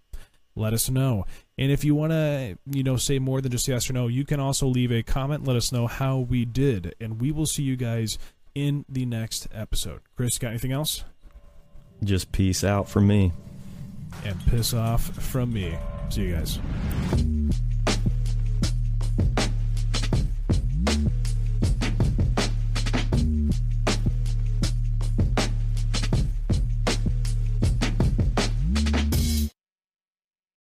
Let us know. And if you want to, you know, say more than just yes or no, you can also leave a comment. Let us know how we did, and we will see you guys in the next episode. Chris, got anything else? Just peace out from me. And piss off from me. See you guys.